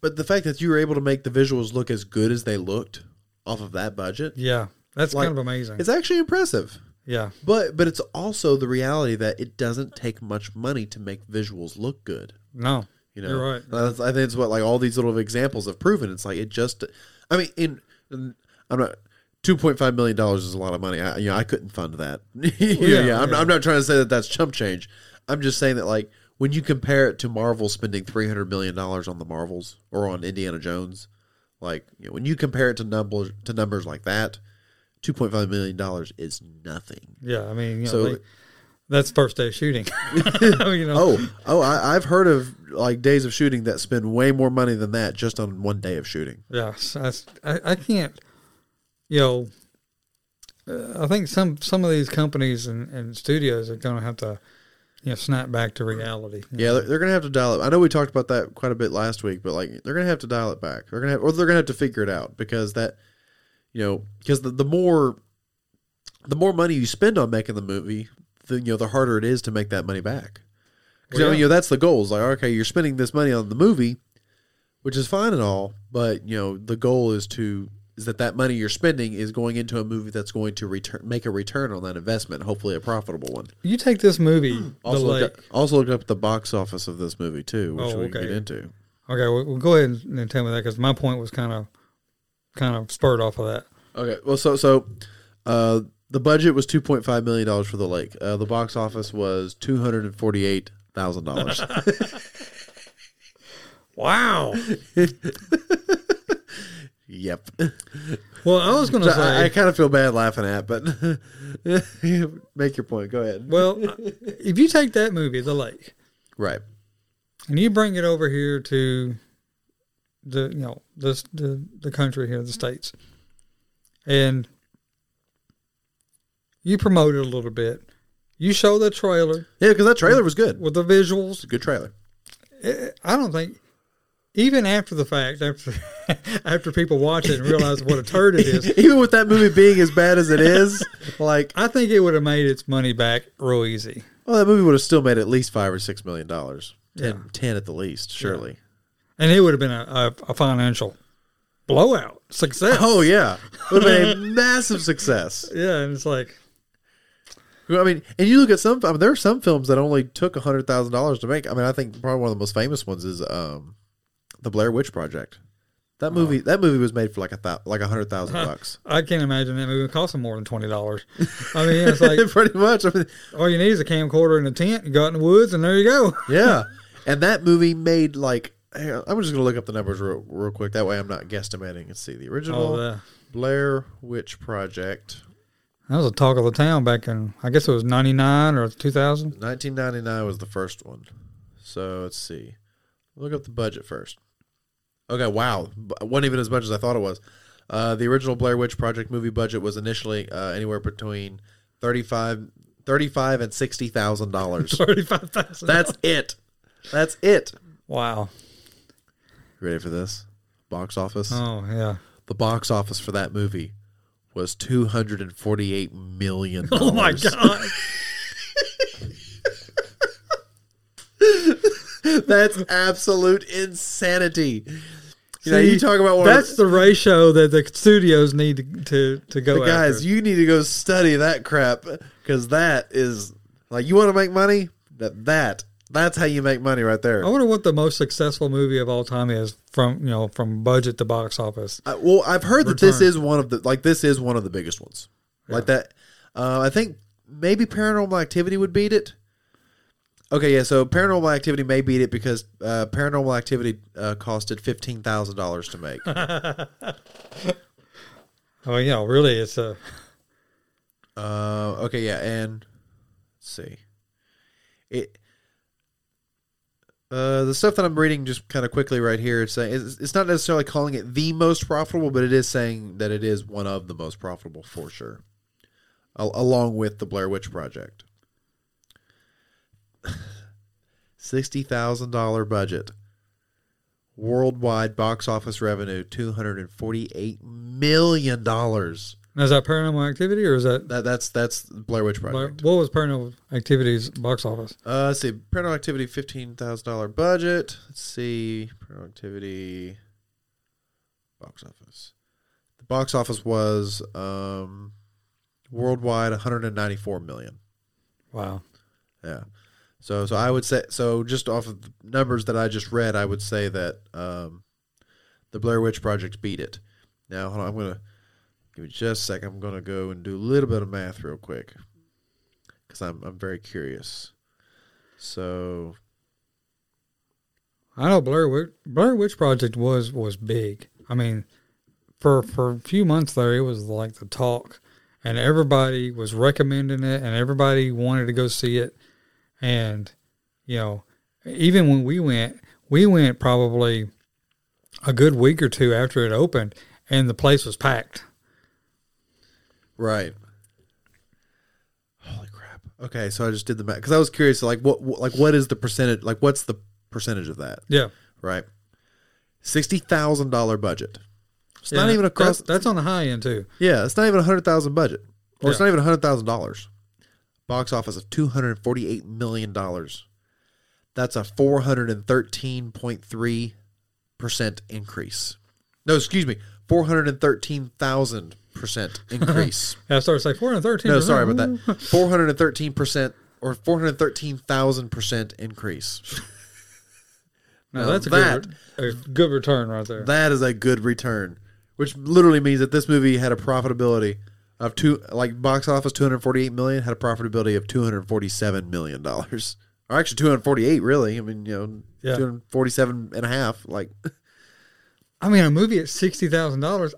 but the fact that you were able to make the visuals look as good as they looked off of that budget, Yeah, that's Like, kind of amazing. it's actually impressive. Yeah, But but it's also the reality that it doesn't take much money to make visuals look good. no, You know, You're right. That's, I think it's what like all these little examples have proven. It's like it just. I mean, in, in I'm not. Two point five million dollars is a lot of money. I, you know, I couldn't fund that. yeah, yeah, yeah. I'm, yeah. I'm not trying to say that that's chump change. I'm just saying that like when you compare it to Marvel spending three hundred million dollars on the Marvels or on Indiana Jones, like you know, when you compare it to numbers to numbers like that, two point five million dollars is nothing. yeah. I mean, you know, So- they- that's first day of shooting. you know, Oh, oh, I, I've heard of like days of shooting that spend way more money than that just on one day of shooting. Yes, I, I can't. You know, uh, I think some some of these companies and, and studios are going to have to, know, snap back to reality. Yeah, they're, they're gonna have to dial it. I know we talked about that quite a bit last week, but like they're gonna have to dial it back. They're gonna have, or they're gonna have to figure it out because that, you know, because the, the more, the more money you spend on making the movie, the you know the harder it is to make that money back. Well, yeah. you know that's the goal. Is like okay, you're spending this money on the movie, which is fine and all, but you know the goal is to is that that money you're spending is going into a movie that's going to return make a return on that investment, hopefully a profitable one. You take this movie, Also, look up, also look up the box office of this movie too, which Oh, we can get into. Okay, well, well, go ahead and and tell me that because my point was kind of, kind of spurred off of that. Okay, well, so so uh, the budget was two point five million dollars for the lake. Uh, the box office was two hundred and forty eight thousand dollars. Wow. Yep. Well, I was going to So I, I kind of feel bad laughing at, but make your point. Go ahead. well, uh, if you take that movie, The Lake, Right. and you bring it over here to the you know the the, the country here, the states, and you promote it a little bit. You show the trailer Yeah, because that trailer was good. with the visuals. A good trailer. Eh, I don't think even after the fact, after after people watch it and realize what a turd it is, Even with that movie being as bad as it is, like, I think it would have made its money back real easy. well, that movie would have still made at least five or six million dollars. Ten, Yeah. 10 at the least, surely. And it would have been a, a, a financial blowout success. Oh yeah, it would have been a massive success. Yeah, and it's like, I mean, and you look at some. I mean, there are some films that only took hundred thousand dollars to make. I mean, I think probably one of the most famous ones is um, the Blair Witch Project. That movie, that movie was made for like a thou- like a hundred thousand bucks. I can't imagine that movie would cost them more than twenty dollars. I mean, it's like Pretty much. I mean, all you need is a camcorder and a tent. You go out in the woods, and there you go. yeah. and that movie made like. I'm just gonna look up the numbers real, real quick. That way, I'm not guesstimating. Let's see the original Oh, yeah. Blair Witch Project, That was a talk of the town back in, I guess it was ninety nine or two thousand. 1999 was the first one. So let's see. Look up the budget first. Okay, wow. B- wasn't even as much as I thought it was. Uh, the original Blair Witch Project movie budget was initially uh, anywhere between 35, 35 and sixty thousand dollars. Thirty five thousand. That's it. That's it. wow. Ready for this? Box office. Oh yeah. The box office for that movie was two hundred and forty-eight million. Oh my god. That's absolute insanity. You know, you talk about one That's of the ratio that the studios need to to, to go. guys. after. You need to go study that crap because that is like you want to make money. That that that's how you make money right there. I wonder what the most successful movie of all time is from you know from budget to box office. I, well, I've heard that this is one of the like this is one of the biggest ones. Like that. Uh, I think maybe Paranormal Activity would beat it. Okay, yeah. So Paranormal Activity may beat it because uh, Paranormal Activity uh, costed fifteen thousand dollars to make. Oh yeah, really, it's a Uh, okay, yeah, and let's see. It uh, the stuff that I'm reading just kind of quickly right here. It's saying it's, it's not necessarily calling it the most profitable, but it is saying that it is one of the most profitable for sure, Al- along with the Blair Witch Project. Sixty thousand dollar budget. Worldwide box office revenue two hundred and forty eight million dollars. Now, is that Paranormal Activity or is that That that's that's Blair Witch Blair- Project. what was Paranormal Activity's box office? Uh, let's see. Paranormal Activity, fifteen thousand dollar budget. Let's see. Paranormal Activity box office. The box office was um, worldwide one hundred and ninety four million. Wow. Yeah. So so I would say so just off of the numbers that I just read, I would say that um, the Blair Witch Project beat it. Now hold on, I'm gonna give me just a second. I'm gonna go and do a little bit of math real quick because I'm I'm very curious. So I know Blair Witch, Blair Witch Project was was big. I mean, for for a few months there, it was like the talk, and everybody was recommending it, and everybody wanted to go see it. And you know, even when we went, we went probably a good week or two after it opened, and the place was packed. right. Holy crap. Okay, so I just did the math because I was curious. Like what, what like what is the percentage? Like what's the percentage of that? Yeah, Right. Sixty thousand dollar budget. It's Yeah, not even across. That's, that's on the high end too. Yeah, it's not even a hundred thousand budget, or it's not even a hundred thousand dollars. Box office of two hundred forty-eight million dollars. That's a four hundred and thirteen point three percent increase. No, excuse me, four hundred and thirteen thousand percent increase. I started to say four hundred thirteen. no, sorry about that. Four hundred and thirteen percent or four hundred thirteen thousand percent increase. No, Now that's a that- good, re- a good return right there. That is a good return, which literally means that this movie had a profitability of two, like box office 248 million had a profitability of 247 million dollars, or actually 248. Really, I mean, you know, Yeah. 247 and a half. Like, I mean, a movie at sixty thousand dollars,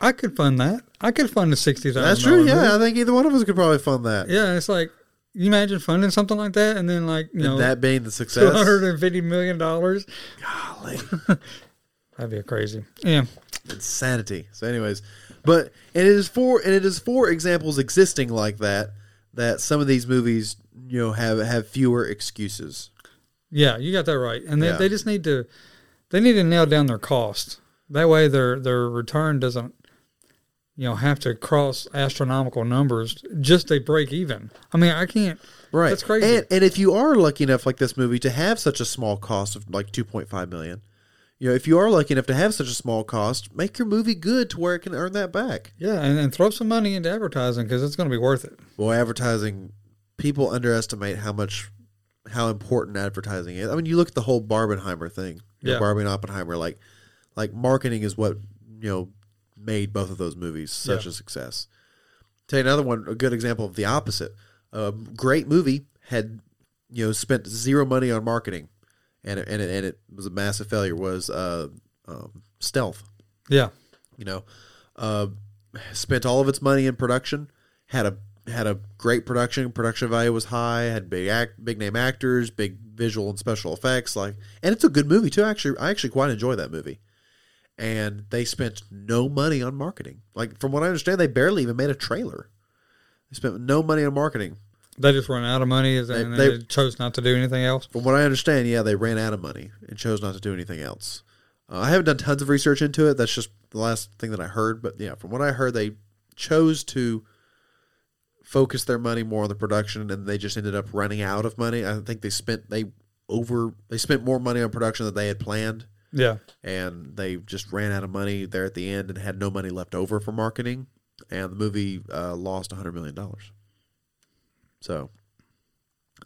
I could fund that. I could fund a sixty thousand. that's true. Yeah, I think either one of us could probably fund that. yeah. It's like you imagine funding something like that, and then like you know, that being the success. hundred and fifty million dollars. Golly, That'd be crazy. Yeah, insanity. So, anyways, but and it is for and it is for examples existing like that that some of these movies you know have have fewer excuses. yeah, you got that right. And they, Yeah. they just need to they need to nail down their cost. That way, their their return doesn't you know have to cross astronomical numbers just to break even. I mean, I can't. Right. That's crazy. And and if you are lucky enough like this movie to have such a small cost of like 2.5 million, you know, if you are lucky enough to have such a small cost, make your movie good to where it can earn that back. Yeah, and, and throw some money into advertising because it's going to be worth it. Well, advertising people underestimate how much how important advertising is. I mean, you look at the whole Barbenheimer thing. You know, Yeah. Barbie and Oppenheimer like like marketing is what, you know, made both of those movies such Yeah. a success. Tell you another one, a good example of the opposite. A great movie had, you know, spent zero money on marketing, and it, and it, and it was a massive failure. Was uh, um, Stealth. Yeah, You know, uh, spent all of its money in production. Had a had a great production. Production value was high. Had big act, big name actors, big visual and special effects. Like, and it's a good movie too. Actually, I actually quite enjoy that movie. And they spent no money on marketing. Like from what I understand, they barely even made a trailer. They spent no money on marketing. They just ran out of money and They- they, they- chose not to do anything else. From what I understand, yeah, they ran out of money and chose not to do anything else. Uh, I haven't done tons of research into it. That's just the last thing that I heard. But yeah, from what I heard, they chose to focus their money more on the production, and they just ended up running out of money. I think they spent they over they spent more money on production than they had planned, Yeah, and they just ran out of money there at the end and had no money left over for marketing. And the movie uh, lost hundred million dollars. So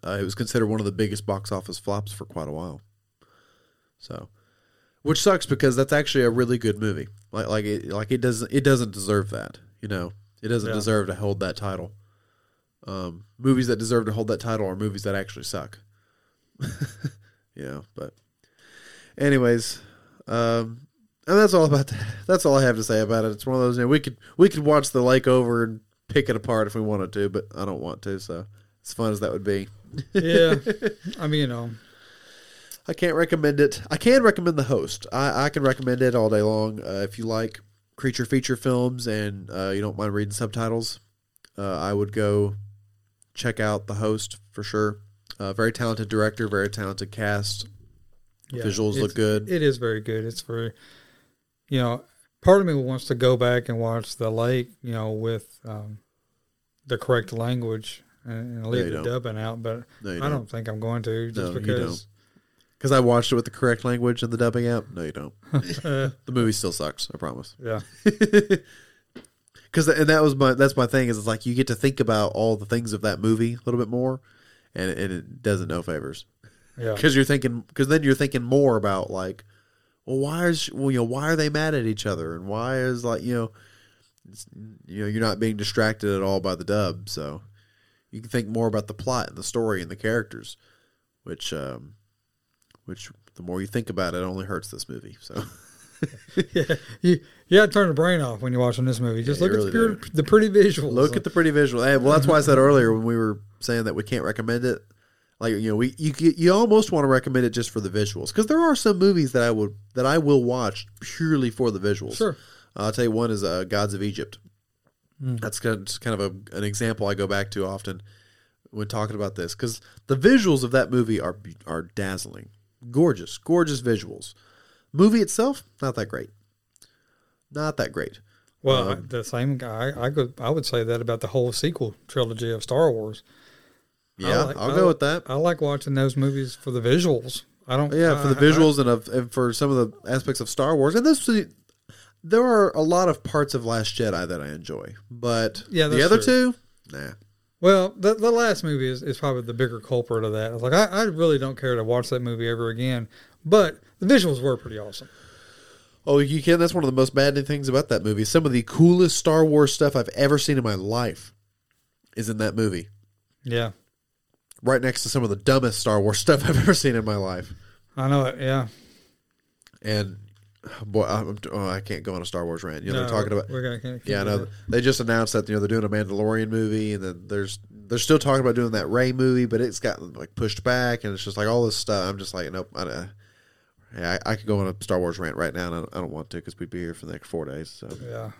uh, it was considered one of the biggest box office flops for quite a while. So, which sucks because that's actually a really good movie. Like like it like it doesn't it doesn't deserve that. You know, it doesn't Yeah. deserve to hold that title. Um, movies that deserve to hold that title are movies that actually suck. you know, but anyways, um, and that's all about that. That's all I have to say about it. It's one of those. You know, we could we could watch the lake over and pick it apart if we wanted to, but I don't want to. So as fun as that would be, yeah. I mean, you know, I can't recommend it. I can recommend the host. I, I can recommend it all day long. Uh, if you like creature feature films and uh, you don't mind reading subtitles, uh, I would go check out the host for sure. Uh, very talented director, very talented cast. yeah, Visuals look good. It is very good. It's very, you know, part of me wants to go back and watch the lake, you know, with um, the correct language and, and leave the dubbing out. But No, I don't. don't think I'm going to just No, because. Because I watched it with the correct language and the dubbing out. No, you don't. The movie still sucks. I promise. yeah, Because and that was my that's my thing is it's like you get to think about all the things of that movie a little bit more, and it, and it doesn't no favors. yeah, because you're thinking because then you're thinking more about like well why is well you know why are they mad at each other and why is like you know it's, you know you're not being distracted at all by the dub so you can think more about the plot and the story and the characters which um which the more you think about it, it only hurts this movie so yeah. You, you got to turn the brain off when you're watching this movie. Just Yeah, look at the, pure, the pretty visuals. look at the pretty visual hey, well that's why i said earlier when we were saying that we can't recommend it like you know we you you almost want to recommend it just for the visuals because there are some movies that i would that i will watch purely for the visuals Sure. I'll tell you one is uh, Gods of Egypt. Hmm. That's kind of, kind of a, an example I go back to often when talking about this because the visuals of that movie are are dazzling, gorgeous, gorgeous visuals. Movie itself not that great, not that great. Well, Um, the same guy. I could. I would say that about the whole sequel trilogy of Star Wars. Yeah, like- I'll I go with that. I like watching those movies for the visuals. I don't. Yeah, for the I- I- visuals and, of, and for some of the aspects of Star Wars, and this there are a lot of parts of Last Jedi that I enjoy, but Yeah, the other true. two, nah. Well, the the last movie is, is probably the bigger culprit of that. It's like I, I really don't care to watch that movie ever again. But the visuals were pretty awesome. Oh, you can. That's one of the most maddening things about that movie. Some of the coolest Star Wars stuff I've ever seen in my life is in that movie. Yeah, Right next to some of the dumbest Star Wars stuff I've ever seen in my life. I know it. Yeah, And boy, I'm, oh, I can't go on a Star Wars rant. You know, No, they're talking about. We're gonna keep Yeah, I know. They just announced that you know they're doing a Mandalorian movie, and then there's they're still talking about doing that Rey movie, but it's gotten like pushed back, and it's just like all this stuff. I'm just like, nope. I, uh, yeah, I, I could go on a Star Wars rant right now, and I don't, I don't want to because we'd be here for the next four days. So Yeah,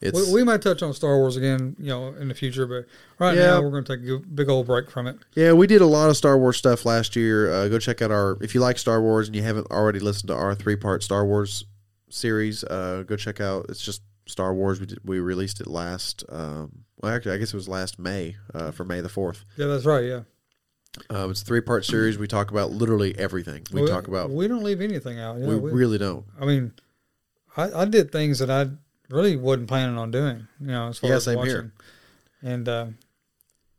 it's we, we might touch on Star Wars again, you know, in the future. But right Yeah. now, we're gonna take a big old break from it. Yeah, we did a lot of Star Wars stuff last year. Uh, go check out our if you like Star Wars and you haven't already listened to our three part Star Wars series. Uh, go check out. It's just Star Wars. We did, we released it last. Um, well, actually, I guess it was last May uh, for May the fourth. Yeah, that's right. Yeah, Um, it's a three part series. We talk about literally everything. We talk about. We don't leave anything out. Yeah, we, we, really don't. I mean, I, I did things that I really wasn't planning on doing. You know, as far Yeah, as watching. here. And uh,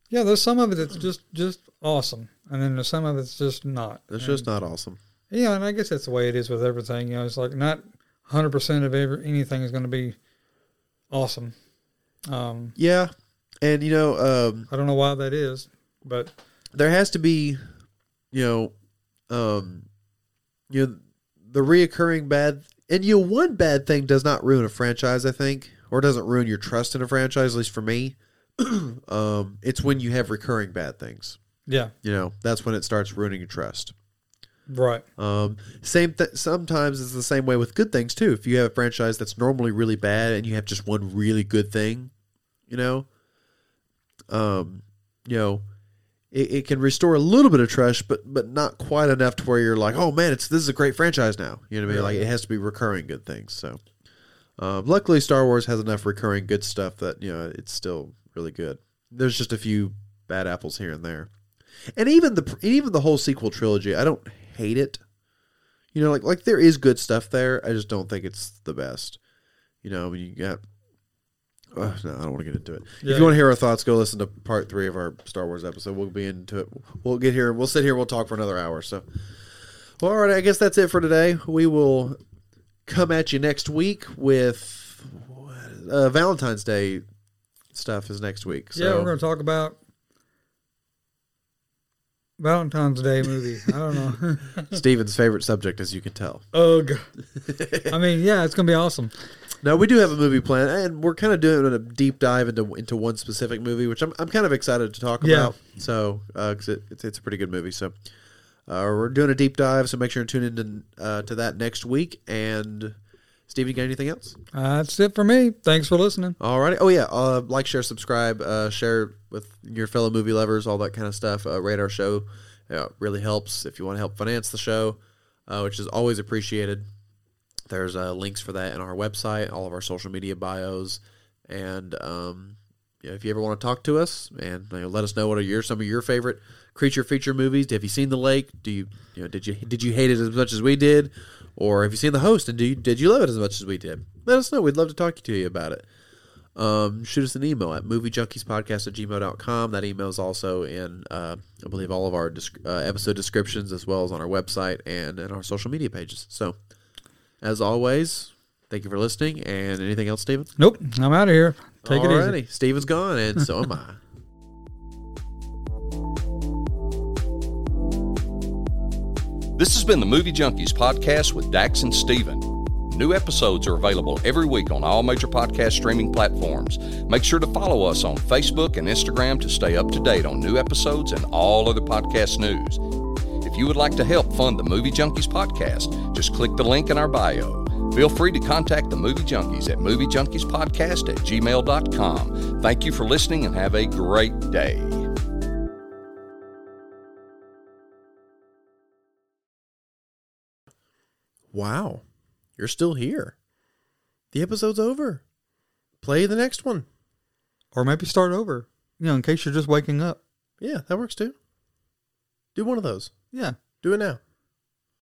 yeah, there's some of it that's just just awesome, and then there's some of it's just not. It's And- just not awesome. yeah, and I guess that's the way it is with everything. You know, it's like not 100 percent of every, anything is going to be awesome. Um, Yeah, and you know, um, I don't know why that is, but there has to be, you know, um, you know, the reoccurring bad, and you know, one bad thing does not ruin a franchise, I think, or doesn't ruin your trust in a franchise. At least for me, um, it's when you have recurring bad things. yeah, You know, that's when it starts ruining your trust. right. Um, same. Th- sometimes it's the same way with good things too. If you have a franchise that's normally really bad and you have just one really good thing, you know, um, you know, it, it can restore a little bit of trust, but but not quite enough to where you're like, oh man, it's this is a great franchise now. You know what I mean? Like it has to be recurring good things. So, um, luckily, Star Wars has enough recurring good stuff that you know it's still really good. There's just a few bad apples here and there, and even the even the whole sequel trilogy. I don't hate it. You know, like like there is good stuff there. I just don't think it's the best. You know, when you got. Uh, no, I don't want to get into it. Yeah. If you want to hear our thoughts, go listen to part three of our Star Wars episode. We'll be into it. We'll get here. We'll sit here. We'll talk for another hour. So, well, all right. I guess that's it for today. We will come at you next week with uh, Valentine's Day stuff. Is next week. So yeah, we're going to talk about Valentine's Day movie. I don't know. Steven's favorite subject, as you can tell. Ugh. I mean, yeah, it's going to be awesome. No, we do have a movie plan, and we're kind of doing a deep dive into into one specific movie, which I'm I'm kind of excited to talk Yeah. about. So, because it, it's it's a pretty good movie, so uh, we're doing a deep dive. So make sure and tune in to, uh, to that next week. And Steve, you got anything else? That's it for me. Thanks for listening. All righty. Oh yeah, uh, like, share, subscribe, uh, share with your fellow movie lovers, all that kind of stuff. Uh, rate our show. Yeah, it really helps if you want to help finance the show, uh, which is always appreciated. There's uh, links for that in our website, all of our social media bios, and um, if you ever want to talk to us and you know, let us know what are your some of your favorite creature feature movies. Have you seen The Lake? Do you you know did you did you hate it as much as we did, or have you seen The Host and do you, did you love it as much as we did? Let us know. We'd love to talk to you about it. Um, shoot us an email at moviejunkies.podcast at gmail.com. That email is also in, uh, I believe, all of our uh, episode descriptions as well as on our website and in our social media pages. So, as always, thank you for listening. And anything else, Steven? Nope, I'm out of here. Take it easy. Alrighty. Steven's gone, and so am I. This has been the Movie Junkies podcast with Dax and Steven. New episodes are available every week on all major podcast streaming platforms. Make sure to follow us on Facebook and Instagram to stay up to date on new episodes and all other podcast news. If you would like to help fund the Movie Junkies podcast, just click the link in our bio. Feel free to contact the Movie Junkies at moviejunkiespodcast at gmail.com. Thank you for listening and have a great day. Wow. You're still here. The episode's over. Play the next one. Or maybe start over. You know, in case you're just waking up. Yeah, that works too. Do one of those. Yeah. Do it now.